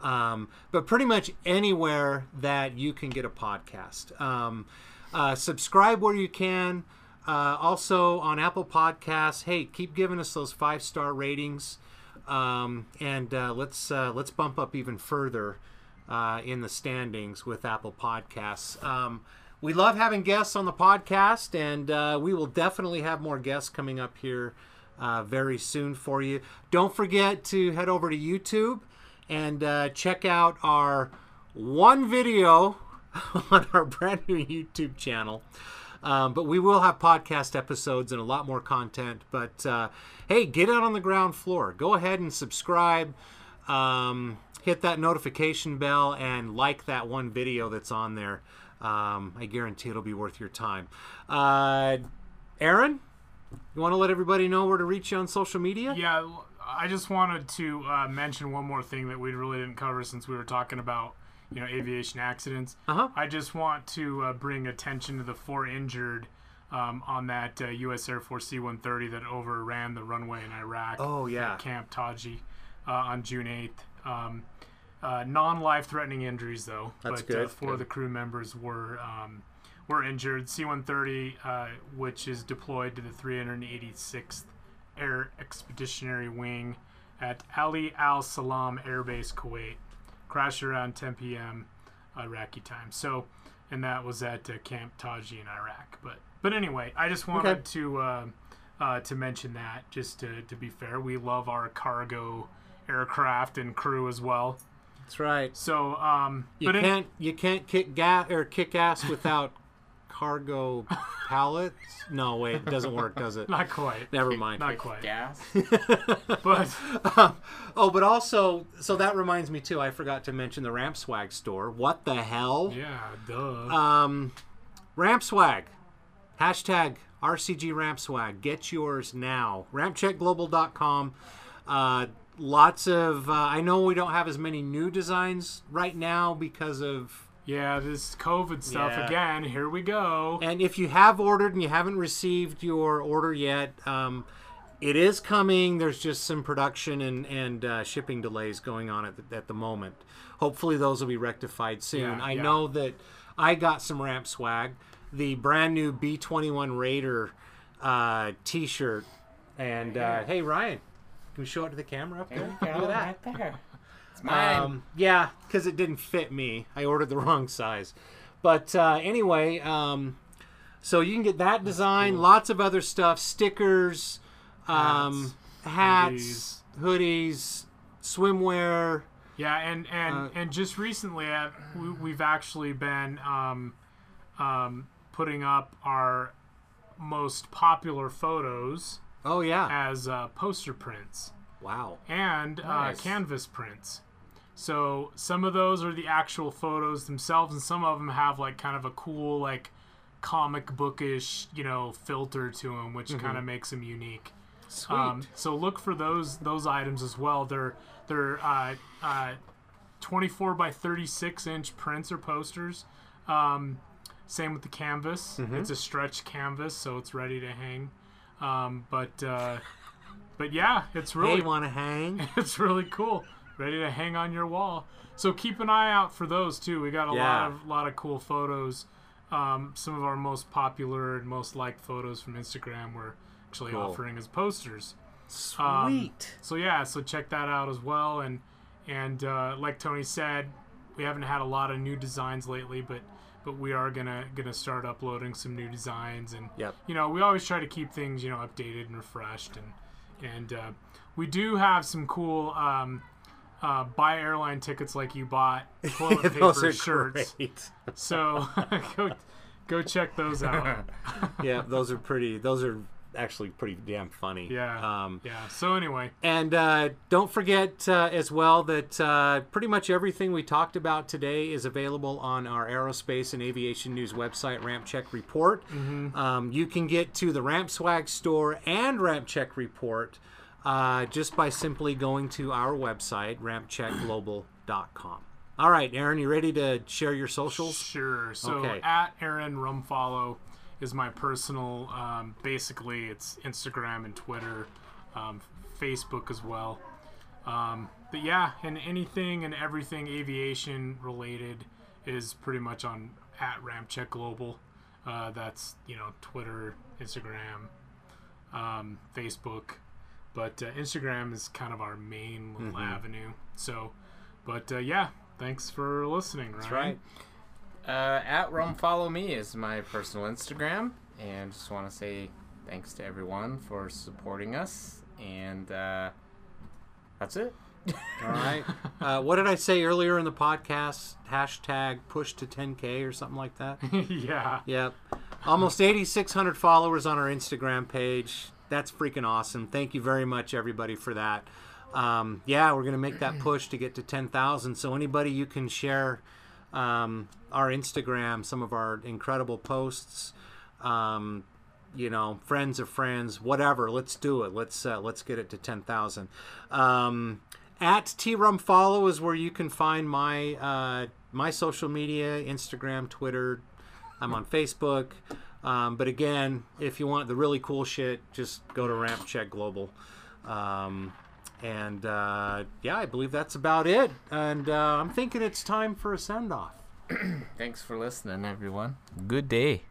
Um, but pretty much anywhere that you can get a podcast. Um, uh, subscribe where you can. Uh, also on Apple Podcasts, hey, keep giving us those five star ratings, um, and uh, let's uh, let's bump up even further uh, in the standings with Apple Podcasts. Um, we love having guests on the podcast, and uh, we will definitely have more guests coming up here very soon for you. Don't forget to head over to YouTube and uh, check out our one video [laughs] on our brand new YouTube channel. Um, but we will have podcast episodes and a lot more content. But uh, hey, get out on the ground floor. Go ahead and subscribe. Um, hit that notification bell and like that one video that's on there. Um, I guarantee it'll be worth your time. Uh, Aaron, you want to let everybody know where to reach you on social media? Yeah, I just wanted to uh, mention one more thing that we really didn't cover since we were talking about you know aviation accidents. Uh-huh. I just want to uh, bring attention to the four injured um, on that uh, U.S. Air Force C-130 that overran the runway in Iraq. Oh, yeah. at Camp Taji uh, on June 8th. Um, uh, non-life-threatening injuries though, That's but Uh, good. four of the crew members were um, were injured. C-130, uh, which is deployed to the 386th Air Expeditionary Wing at Ali Al Salem Air Base, Kuwait, crashed around 10 p.m. Iraqi time. So, and that was at uh, Camp Taji in Iraq. But but anyway, I just wanted Okay. to uh, uh, to mention that just to, to be fair, we love our cargo aircraft and crew as well. That's right. So um, You can't you can't kick gas or kick ass without cargo pallets. No, wait, it doesn't work, does it? [laughs] not quite. Never mind. Not quite. Gas. [laughs] But oh, but also, so that reminds me too. I forgot to mention the Ramp Swag store. What the hell? yeah, duh. Um, Ramp Swag. Hashtag RCG Ramp Swag. Get yours now. RampCheckGlobal.com. Uh, lots of. Uh, I know we don't have as many new designs right now because of yeah, this COVID stuff Yeah. again. Here we go. And if you have ordered and you haven't received your order yet, um, it is coming. There's just some production and, and uh, shipping delays going on at the, at the moment. Hopefully, those will be rectified soon. Yeah, I yeah. know that I got some ramp swag, the brand new B21 Raider uh, t shirt. And uh, hey, Ryan, can we show it to the camera up there? Look at that. Right there. It's mine. Um, yeah, because it didn't fit me. I ordered the [laughs] wrong size. But uh, anyway, um, so you can get that design, lots of other stuff, stickers, um, hats, hoodies, swimwear. Yeah, and and Uh, and just recently, uh, we, we've actually been um, um, putting up our most popular photos Oh yeah! as uh, poster prints Wow. and uh, Nice. canvas prints. So some of those are the actual photos themselves, and some of them have like kind of a cool like comic bookish, you know, filter to them, which kind of makes them unique. Sweet. Um, so look for those those items as well. They're they're uh, uh, 24 by 36 inch prints or posters. Um, same with the canvas. It's a stretch canvas, so it's ready to hang. Um, but uh, but yeah, it's really want to hang? [laughs] it's really cool. Ready to hang on your wall. So keep an eye out for those too. We got a Yeah. lot of lot of cool photos. Um, some of our most popular and most liked photos from Instagram we're actually Cool. offering as posters. Sweet. So yeah, so check that out as well. And and uh, like Tony said, we haven't had a lot of new designs lately, but but we are gonna gonna start uploading some new designs and Yep. you know we always try to keep things you know updated and refreshed and and uh, we do have some cool um, uh, buy airline tickets like you bought [laughs] toilet paper shirts. great. So [laughs] go go check those out. [laughs] yeah, those are pretty. Those are actually pretty damn funny. Yeah. Um, yeah. So anyway, And uh, don't forget uh, as well that uh, pretty much everything we talked about today is available on our aerospace and aviation news website, Ramp Check Report. Um, you can get to the Ramp Swag store and Ramp Check Report uh, just by simply going to our website, rampcheckglobal.com. All right, Aaron, you ready to share your socials? Sure. So Okay. at Aaron Rumfollow is my personal. Um, basically, it's Instagram and Twitter, um, Facebook as well. Um, but yeah, and anything and everything aviation related is pretty much on at Ramp Check Global. Uh, that's you know Twitter, Instagram, um, Facebook, but uh, Instagram is kind of our main little avenue. So, but uh, yeah, thanks for listening. That's right. Uh, at Rum Follow Me is my personal Instagram, and just want to say thanks to everyone for supporting us, and uh, that's it. [laughs] All right. Uh, what did I say earlier in the podcast? Hashtag push to 10K or something like that? [laughs] yeah. Yep. Almost 8,600 followers on our Instagram page. That's freaking awesome. Thank you very much, everybody, for that. Um, yeah, we're to make that push to get to 10,000. So, anybody you can share um, our Instagram, some of our incredible posts, um, you know, friends of friends, whatever. Let's do it. Let's uh, let's get it to 10,000. Um, at T-Rum Follow is where you can find my uh, my social media, Instagram, Twitter, I'm on Facebook. Um, but again, if you want the really cool shit, just go to Ramp Check Global. Um, and uh, yeah, I believe that's about it. And uh, I'm thinking it's time for a send off. [clears throat] Thanks for listening, everyone. Good day.